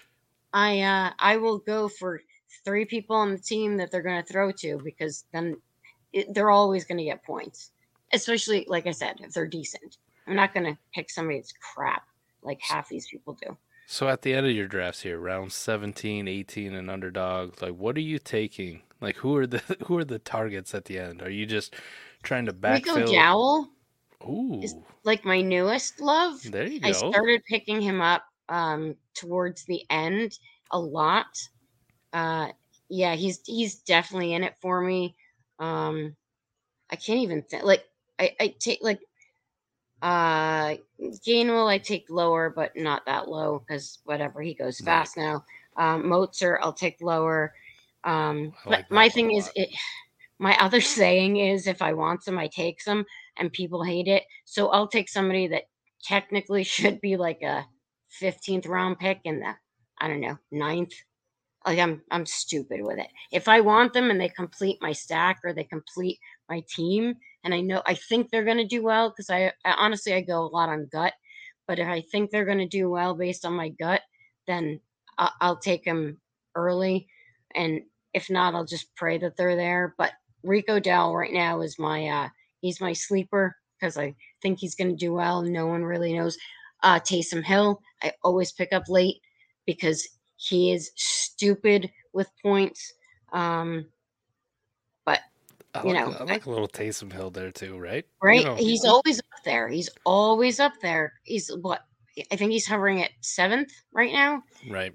[SPEAKER 5] I uh, I will go for three people on the team that they're going to throw to because then it, they're always going to get points. Especially like I said, if they're decent. I'm not going to pick somebody that's crap like half these people do.
[SPEAKER 4] So at the end of your drafts here, round 17, 18 and underdog, like what are you taking? Like who are the who are the targets at the end? Are you just trying to backfill?
[SPEAKER 5] Rico?
[SPEAKER 4] Dowdle, Ooh.
[SPEAKER 5] is- like my newest love.
[SPEAKER 4] There you go.
[SPEAKER 5] I started picking him up um, towards the end a lot. Uh, yeah, he's he's definitely in it for me. Um, I can't even think. Like I, I take like uh Gainwell I take lower, but not that low because whatever he goes
[SPEAKER 4] Right.
[SPEAKER 5] fast now. Um, Mostert I'll take lower. Um, but
[SPEAKER 4] like
[SPEAKER 5] my thing is, it, my other saying is, if I want some, I take some, and people hate it. So I'll take somebody that technically should be like a 15th round pick in the, I don't know, ninth. Like I'm, I'm stupid with it. If I want them and they complete my stack or they complete my team, and I know I think they're going to do well because I, I honestly I go a lot on gut, but if I think they're going to do well based on my gut, then I'll, I'll take them early, and if not, I'll just pray that they're there. But Rico Dowdle right now is my uh he's my sleeper because I think he's going to do well. No one really knows. Uh, Taysom Hill, I always pick up late because he is stupid with points. Um,
[SPEAKER 4] I
[SPEAKER 5] you
[SPEAKER 4] like,
[SPEAKER 5] know,
[SPEAKER 4] I like a little Taysom Hill there too, right? You
[SPEAKER 5] right?
[SPEAKER 4] know,
[SPEAKER 5] he's always up there. He's always up there. He's what? I think he's hovering at seventh right now.
[SPEAKER 4] right.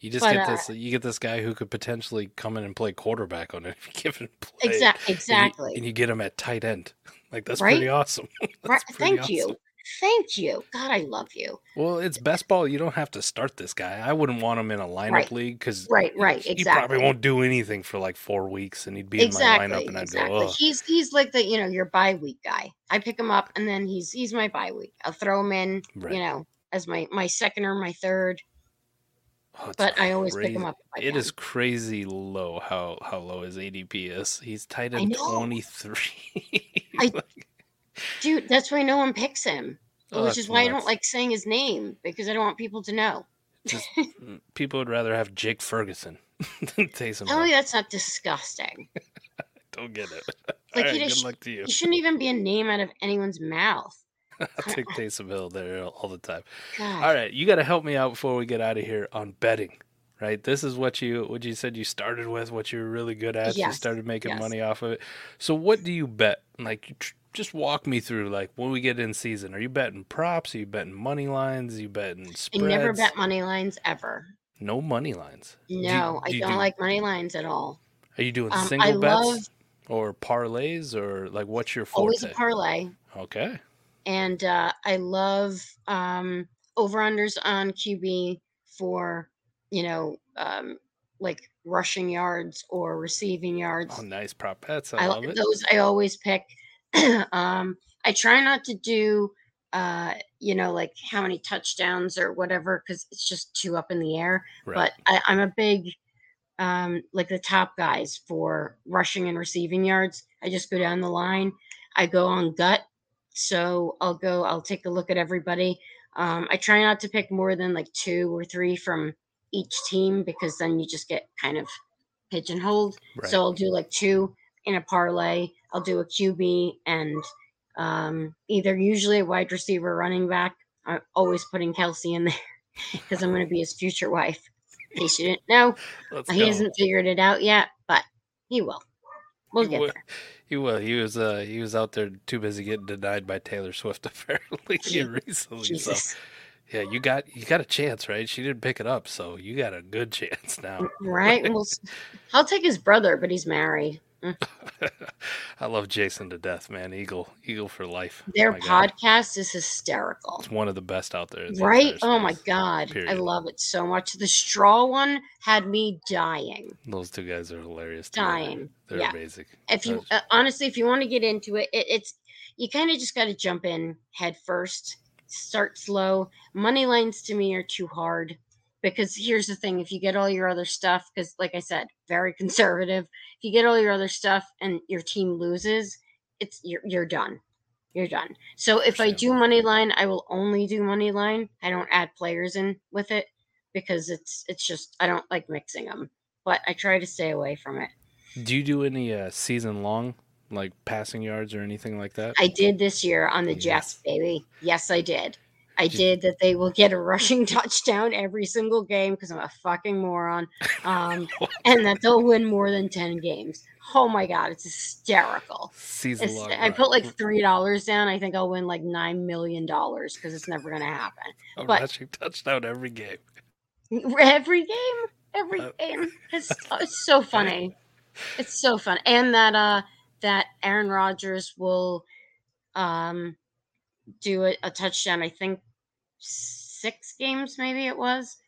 [SPEAKER 4] You just
[SPEAKER 5] But,
[SPEAKER 4] get
[SPEAKER 5] uh,
[SPEAKER 4] this. You get this guy who could potentially come in and play quarterback on any given play.
[SPEAKER 5] Exactly.
[SPEAKER 4] and you-
[SPEAKER 5] Exactly.
[SPEAKER 4] And you, get him at tight end. Like that's
[SPEAKER 5] Right?
[SPEAKER 4] pretty awesome.
[SPEAKER 5] Right.
[SPEAKER 4] That's pretty
[SPEAKER 5] Thank you. Thank you. God, I love you.
[SPEAKER 4] Well, it's best ball. You don't have to start this guy. I wouldn't want him in a lineup
[SPEAKER 5] Right.
[SPEAKER 4] league because
[SPEAKER 5] Right. Right.
[SPEAKER 4] he
[SPEAKER 5] Exactly.
[SPEAKER 4] probably won't do anything for like four weeks, and he'd be
[SPEAKER 5] exactly,
[SPEAKER 4] in my lineup, and I'd
[SPEAKER 5] exactly.
[SPEAKER 4] go, oh,
[SPEAKER 5] He's he's like the you know your bye week guy. I pick him up and then he's he's my bye week. I'll throw him in,
[SPEAKER 4] Right.
[SPEAKER 5] you know, as my my second or my third.
[SPEAKER 4] oh,
[SPEAKER 5] But I always pick him
[SPEAKER 4] crazy.
[SPEAKER 5] up.
[SPEAKER 4] It is crazy low how how low his ADP is. He's tight end
[SPEAKER 5] know.
[SPEAKER 4] twenty three.
[SPEAKER 5] I- dude. That's why no one picks him,
[SPEAKER 4] Oh,
[SPEAKER 5] which is why I don't like saying his name because I don't want people to know.
[SPEAKER 4] Just people would rather have Jake Ferguson than Taysom. Hill.
[SPEAKER 5] that's not disgusting.
[SPEAKER 4] Don't get it.
[SPEAKER 5] Like, he
[SPEAKER 4] right, good luck to you.
[SPEAKER 5] You shouldn't even be a name out of anyone's mouth.
[SPEAKER 4] I'll take Taysom Hill there all the time.
[SPEAKER 5] God.
[SPEAKER 4] All right, you got to help me out before we get out of here on betting. Right, this is what you what you said you started with, what you're really good at. You started making
[SPEAKER 5] yes.
[SPEAKER 4] money off of it. So, what do you bet? Like, just walk me through. Like, when we get in season, are you betting props? Are you betting money lines? Are you betting spreads?
[SPEAKER 5] I never bet money lines ever.
[SPEAKER 4] No money lines. Do you-
[SPEAKER 5] No,
[SPEAKER 4] do
[SPEAKER 5] I don't
[SPEAKER 4] do-
[SPEAKER 5] like money lines at all.
[SPEAKER 4] Are you doing
[SPEAKER 5] Um, I
[SPEAKER 4] single bets
[SPEAKER 5] love-
[SPEAKER 4] or parlays or like what's your
[SPEAKER 5] Always a parlay.
[SPEAKER 4] okay.
[SPEAKER 5] and uh, I love um, over unders on QB for you know um, like rushing yards or receiving yards.
[SPEAKER 4] Oh, nice prop bets. I,
[SPEAKER 5] I
[SPEAKER 4] love it.
[SPEAKER 5] those I always pick. um, I try not to do, uh, you know, like how many touchdowns or whatever, because it's just too up in the air.
[SPEAKER 4] Right.
[SPEAKER 5] But I, I'm a big, um, like the top guys for rushing and receiving yards. I just go down the line. I go on gut, so I'll go. I'll take a look at everybody. Um, I try not to pick more than like two or three from each team because then you just get kind of pigeonholed.
[SPEAKER 4] Right.
[SPEAKER 5] So I'll do like two in a parlay. I'll do a QB and um, either usually a wide receiver, running back. I'm always putting Kelce in there because I'm going to be his future wife. In case you didn't know,
[SPEAKER 4] Let's
[SPEAKER 5] he
[SPEAKER 4] go.
[SPEAKER 5] hasn't figured it out yet, but he will. We'll
[SPEAKER 4] He
[SPEAKER 5] get
[SPEAKER 4] will.
[SPEAKER 5] there.
[SPEAKER 4] He will. He was. Uh, he was out there too busy getting denied by Taylor Swift apparently recently. So
[SPEAKER 5] Jesus.
[SPEAKER 4] yeah, you got you got a chance, right? She didn't pick it up, so you got a good chance now.
[SPEAKER 5] Right? We'll, I'll take his brother, but he's married.
[SPEAKER 4] I love Jason to death, man. Eagle, Eagle for life.
[SPEAKER 5] Their
[SPEAKER 4] God.
[SPEAKER 5] podcast is hysterical.
[SPEAKER 4] It's one of the best out there.
[SPEAKER 5] Right? Oh my god. I love it so much. The straw one had me dying.
[SPEAKER 4] Those two guys are hilarious.
[SPEAKER 5] Dying.
[SPEAKER 4] They're
[SPEAKER 5] Yeah.
[SPEAKER 4] amazing.
[SPEAKER 5] If you uh, honestly if you want to get into it, it it's you kind of just got to jump in head first. Start slow. Money lines to me are too hard because here's the thing, if you get all your other stuff cuz like I said, very conservative. If you get all your other stuff and your team loses, it's you're you're done. You're done. So if I do money line, I will only do money line. I don't add players in with it because it's it's just I don't like mixing them. But I try to stay away from it.
[SPEAKER 4] Do you do any uh, season long like passing yards or anything like that?
[SPEAKER 5] I did this year on the Jets, baby. Yes, I did. I
[SPEAKER 4] Did-
[SPEAKER 5] that. They will get a rushing touchdown every single game because I'm a fucking moron, um, and that they'll win more than ten games. Oh my god, it's hysterical.
[SPEAKER 4] season
[SPEAKER 5] It's. I put like three dollars down. I think I'll win like nine million dollars because it's never gonna happen.
[SPEAKER 4] a
[SPEAKER 5] but-
[SPEAKER 4] rushing touchdown every game.
[SPEAKER 5] Every game, every
[SPEAKER 4] Uh,
[SPEAKER 5] game. It's, it's so funny. It's so fun, and that uh that Aaron Rodgers will um do a, a touchdown. I think six games, maybe it was.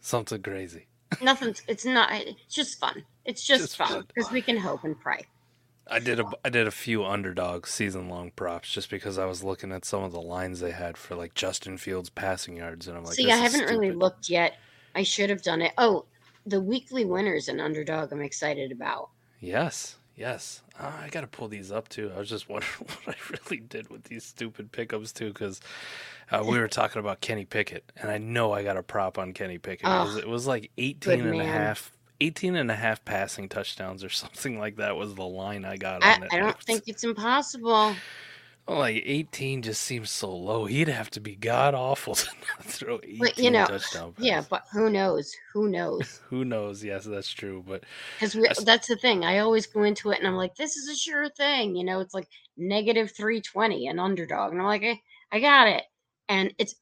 [SPEAKER 4] Something crazy.
[SPEAKER 5] Nothing. It's not. It's just fun. It's just,
[SPEAKER 4] Just
[SPEAKER 5] fun because we can hope and pray.
[SPEAKER 4] I did a I did a few underdog season long props just because I was looking at some of the lines they had for like Justin Fields passing yards and I'm like,
[SPEAKER 5] See, I haven't really looked yet. I should have done it. Oh, the weekly winners and underdog. I'm excited about.
[SPEAKER 4] Yes, yes. Uh, I got to pull these up too. I was just wondering what I really did with these stupid pickups too, because uh, we were talking about Kenny Pickett, and I know I got a prop on Kenny Pickett. It was, it was like 18 and a half, 18 and a half passing touchdowns or something like that was the line I got
[SPEAKER 5] I,
[SPEAKER 4] on it.
[SPEAKER 5] I don't
[SPEAKER 4] was-
[SPEAKER 5] think it's impossible.
[SPEAKER 4] Like 18 just seems so low. He'd have to be god awful to not throw 18
[SPEAKER 5] But, you know,
[SPEAKER 4] touchdown
[SPEAKER 5] Yeah, but who knows? Who knows?
[SPEAKER 4] Who knows? Yes, that's true. But
[SPEAKER 5] Because
[SPEAKER 4] That's-
[SPEAKER 5] the thing. I always go into it and I'm like, this is a sure thing. You know, it's like negative 320 an underdog. And I'm like, I, I got it. And it's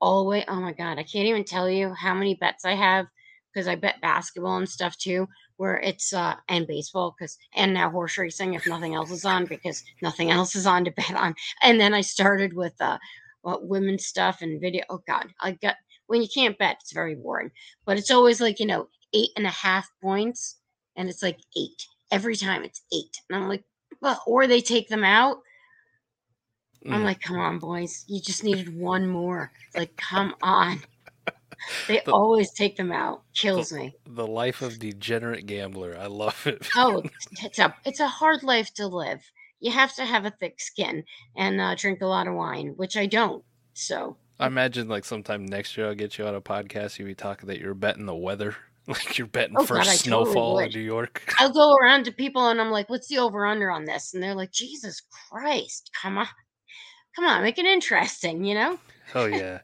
[SPEAKER 5] all the way. Oh my God. I can't even tell you how many bets I have because I bet basketball and stuff too, where it's, uh, and baseball because, and now horse racing if nothing else is on because nothing else is on to bet on. And then I started with, uh, what women's stuff and video. Oh God. I got, when you can't bet, it's very boring. But it's always like, you know, eight and a half points and it's like eight every time it's eight and i'm like well or they take them out i'm
[SPEAKER 4] mm,
[SPEAKER 5] like come on boys you just needed one more like come on they
[SPEAKER 4] The-
[SPEAKER 5] always take them out kills me
[SPEAKER 4] the life of degenerate gambler. I love it.
[SPEAKER 5] oh it's a it's a hard life to live you have to have a thick skin and uh, drink a lot of wine which i don't so
[SPEAKER 4] I imagine like sometime next year I'll get you on a podcast. You'll be talking that you're betting the weather, like you're betting
[SPEAKER 5] Oh,
[SPEAKER 4] first
[SPEAKER 5] God, I totally
[SPEAKER 4] snowfall in. New York.
[SPEAKER 5] i'll go around to people and i'm like what's the over under on this and they're like jesus christ come on come on make it interesting you know
[SPEAKER 4] Oh yeah,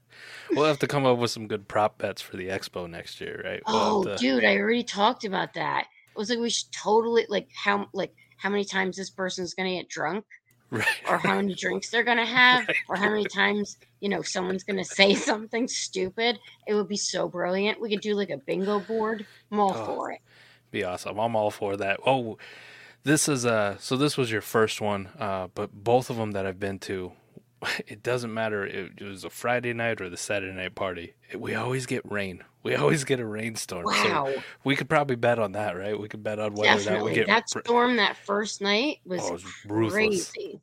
[SPEAKER 4] we'll have to come up with some good prop bets for the expo next year, right? We'll
[SPEAKER 5] Oh,
[SPEAKER 4] to-
[SPEAKER 5] dude, I already talked about that. It was like we should totally like how like how many times this person's gonna get drunk,
[SPEAKER 4] right.
[SPEAKER 5] or how many drinks they're gonna have, or how many times you know someone's gonna say something stupid. It would be so brilliant. We could do like a bingo board. I'm all
[SPEAKER 4] Oh.
[SPEAKER 5] for it.
[SPEAKER 4] be awesome. I'm all for that. Oh, this is uh so this was your first one, uh, but both of them that I've been to, it doesn't matter. It, it was a Friday night or the Saturday night party. It, we always get rain. We always get a rainstorm.
[SPEAKER 5] Wow.
[SPEAKER 4] So we could probably bet on that, right? We could bet on whether that
[SPEAKER 5] Definitely.
[SPEAKER 4] we get.
[SPEAKER 5] that storm that first night was,
[SPEAKER 4] Oh, was ruthless.
[SPEAKER 5] crazy.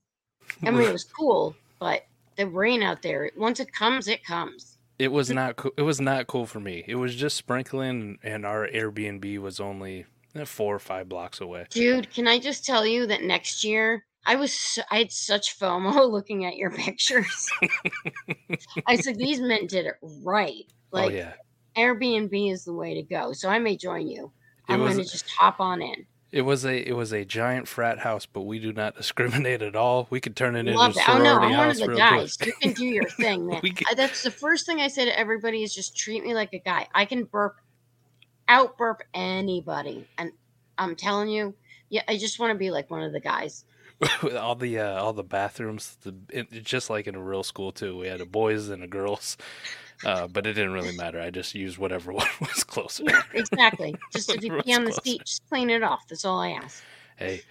[SPEAKER 5] I mean, it was cool, but the rain out there, once it comes, it comes.
[SPEAKER 4] It was not. Co- it was not cool for me. It was just sprinkling, and our Airbnb was only eh, four or five blocks away.
[SPEAKER 5] Dude, can I just tell you that next year I was so, I had such FOMO looking at your pictures. I said these men did it right. Oh, like
[SPEAKER 4] oh yeah,
[SPEAKER 5] Airbnb is the way to go. So I may join you.
[SPEAKER 4] It
[SPEAKER 5] I'm
[SPEAKER 4] was-
[SPEAKER 5] going to just hop on in.
[SPEAKER 4] it was a it was a giant frat house, but we do not discriminate at all. We could turn it into a
[SPEAKER 5] Love it. Oh no, I'm one of the guys.
[SPEAKER 4] quick.
[SPEAKER 5] You can do your thing, man.
[SPEAKER 4] Can-
[SPEAKER 5] I- That's the first thing I say to everybody is just treat me like a guy. I can burp, out burp anybody, and I'm telling you, yeah, I just want to be like one of the guys.
[SPEAKER 4] With all the uh, all the bathrooms, the it, just like in a real school too. We had a boys and a girls, uh, but it didn't really matter. I just used whatever one was closer.
[SPEAKER 5] Yeah, exactly. Just if you pee on the
[SPEAKER 4] closer.
[SPEAKER 5] seat, just clean it off. That's all I ask.
[SPEAKER 4] Hey,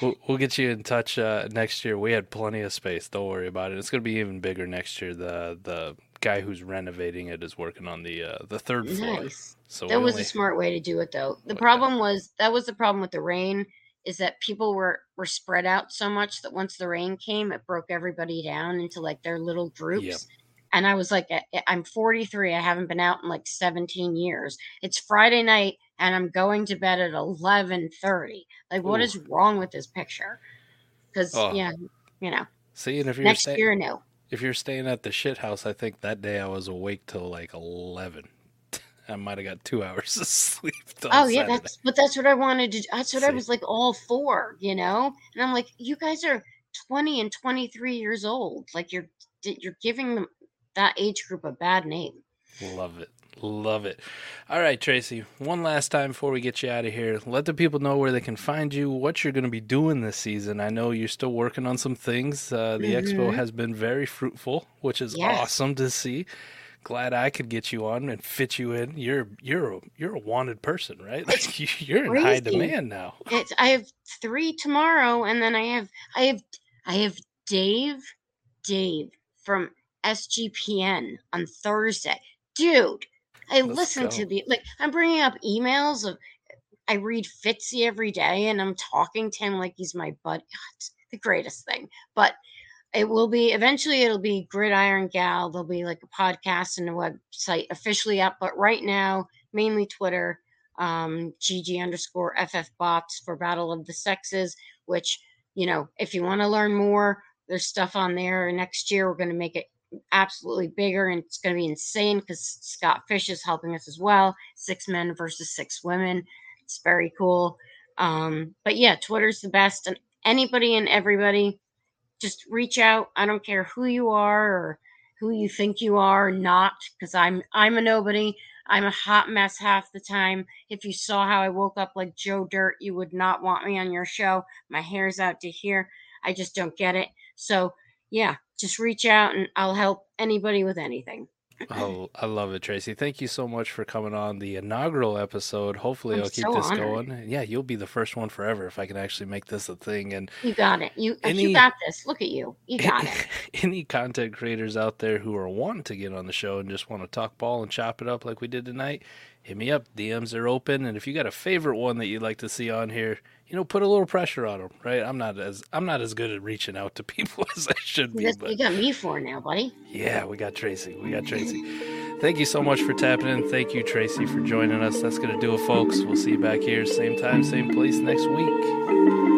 [SPEAKER 4] we'll, we'll get you in touch uh, next year. We had plenty of space. Don't worry about it. It's going to be even bigger next year. The the guy who's renovating it is working on the uh, the third floor.
[SPEAKER 5] Nice.
[SPEAKER 4] So
[SPEAKER 5] That was
[SPEAKER 4] only-
[SPEAKER 5] a smart way to do it, though. The problem was that was the problem with the rain is that people were were spread out so much that once the rain came, it broke everybody down into like their little groups.
[SPEAKER 4] Yep.
[SPEAKER 5] And I was like, I'm 43. I haven't been out in like 17 years. It's Friday night, and I'm going to bed at 11:30. Like, what
[SPEAKER 4] Ooh.
[SPEAKER 5] is wrong with this picture? Because
[SPEAKER 4] Oh.
[SPEAKER 5] yeah, you know,
[SPEAKER 4] See, and if you're
[SPEAKER 5] next
[SPEAKER 4] stay-
[SPEAKER 5] year, no.
[SPEAKER 4] if you're staying at the shit house, I think that day I was awake till like eleven. I might have got two hours of sleep.
[SPEAKER 5] Oh yeah,
[SPEAKER 4] Saturday.
[SPEAKER 5] that's but that's what I wanted to. do. That's what I was like all for, you know. And I'm like, you guys are 20 and 23 years old. Like you're you're giving them that age group a bad name.
[SPEAKER 4] Love it. Love it. All right, Tracy, one last time before we get you out of here, let the people know where they can find you, what you're going to be doing this season. I know you're still working on some things. Uh, the expo
[SPEAKER 5] Mhm.
[SPEAKER 4] has been very fruitful, which is
[SPEAKER 5] Yes.
[SPEAKER 4] awesome to see. Glad I could get you on and fit you in. You're you're a, you're a wanted person, right? Like you- you're in high demand now.
[SPEAKER 5] It's, I have three tomorrow, and then I have I have I have Dave Dave from SGPN on Thursday, dude. I
[SPEAKER 4] Let's
[SPEAKER 5] listen to the like. I'm bringing up emails of. I read Fitzy every day, and I'm talking to him like he's my bud. It's the greatest thing, but. It will be eventually. It'll be Gridiron Gal. There'll be like a podcast and a website officially up. But right now, mainly Twitter, um, GG underscore FF bots for Battle of the Sexes, which, you know, if you want to learn more, there's stuff on there. Next year, we're going to make it absolutely bigger and it's going to be insane because Scott Fish is helping us as well. Six men versus six women. It's very cool. Um, but yeah, Twitter's the best. And anybody and everybody, just reach out. I don't care who you are or who you think you are, not, because I'm I'm a nobody. I'm a hot mess half the time. If you saw how I woke up like Joe Dirt, you would not want me on your show. My hair's out to here. I just don't get it. So, yeah, just reach out and I'll help anybody with anything.
[SPEAKER 4] Oh, I love it, Tracy. Thank you so much for coming on the inaugural episode. Hopefully,
[SPEAKER 5] I'm
[SPEAKER 4] I'll keep
[SPEAKER 5] so
[SPEAKER 4] this
[SPEAKER 5] honored.
[SPEAKER 4] going. Yeah, you'll be the first one forever if I can actually make this a thing. And
[SPEAKER 5] You got it. You uh,
[SPEAKER 4] Any-
[SPEAKER 5] you got this. Look at you. You got it.
[SPEAKER 4] any content creators out there who are wanting to get on the show and just want to talk ball and chop it up like we did tonight, hit me up. DMs are open, and if you got a favorite one that you'd like to see on here, you know, put a little pressure on them. Right? I'm not as I'm not as good at reaching out to people as I should be, but
[SPEAKER 5] you got me for now, buddy.
[SPEAKER 4] yeah, we got Tracy. We got Tracy. Thank you so much for tapping in. Thank you, Tracy, for joining us. That's going to do it, folks. We'll see you back here, same time, same place next week.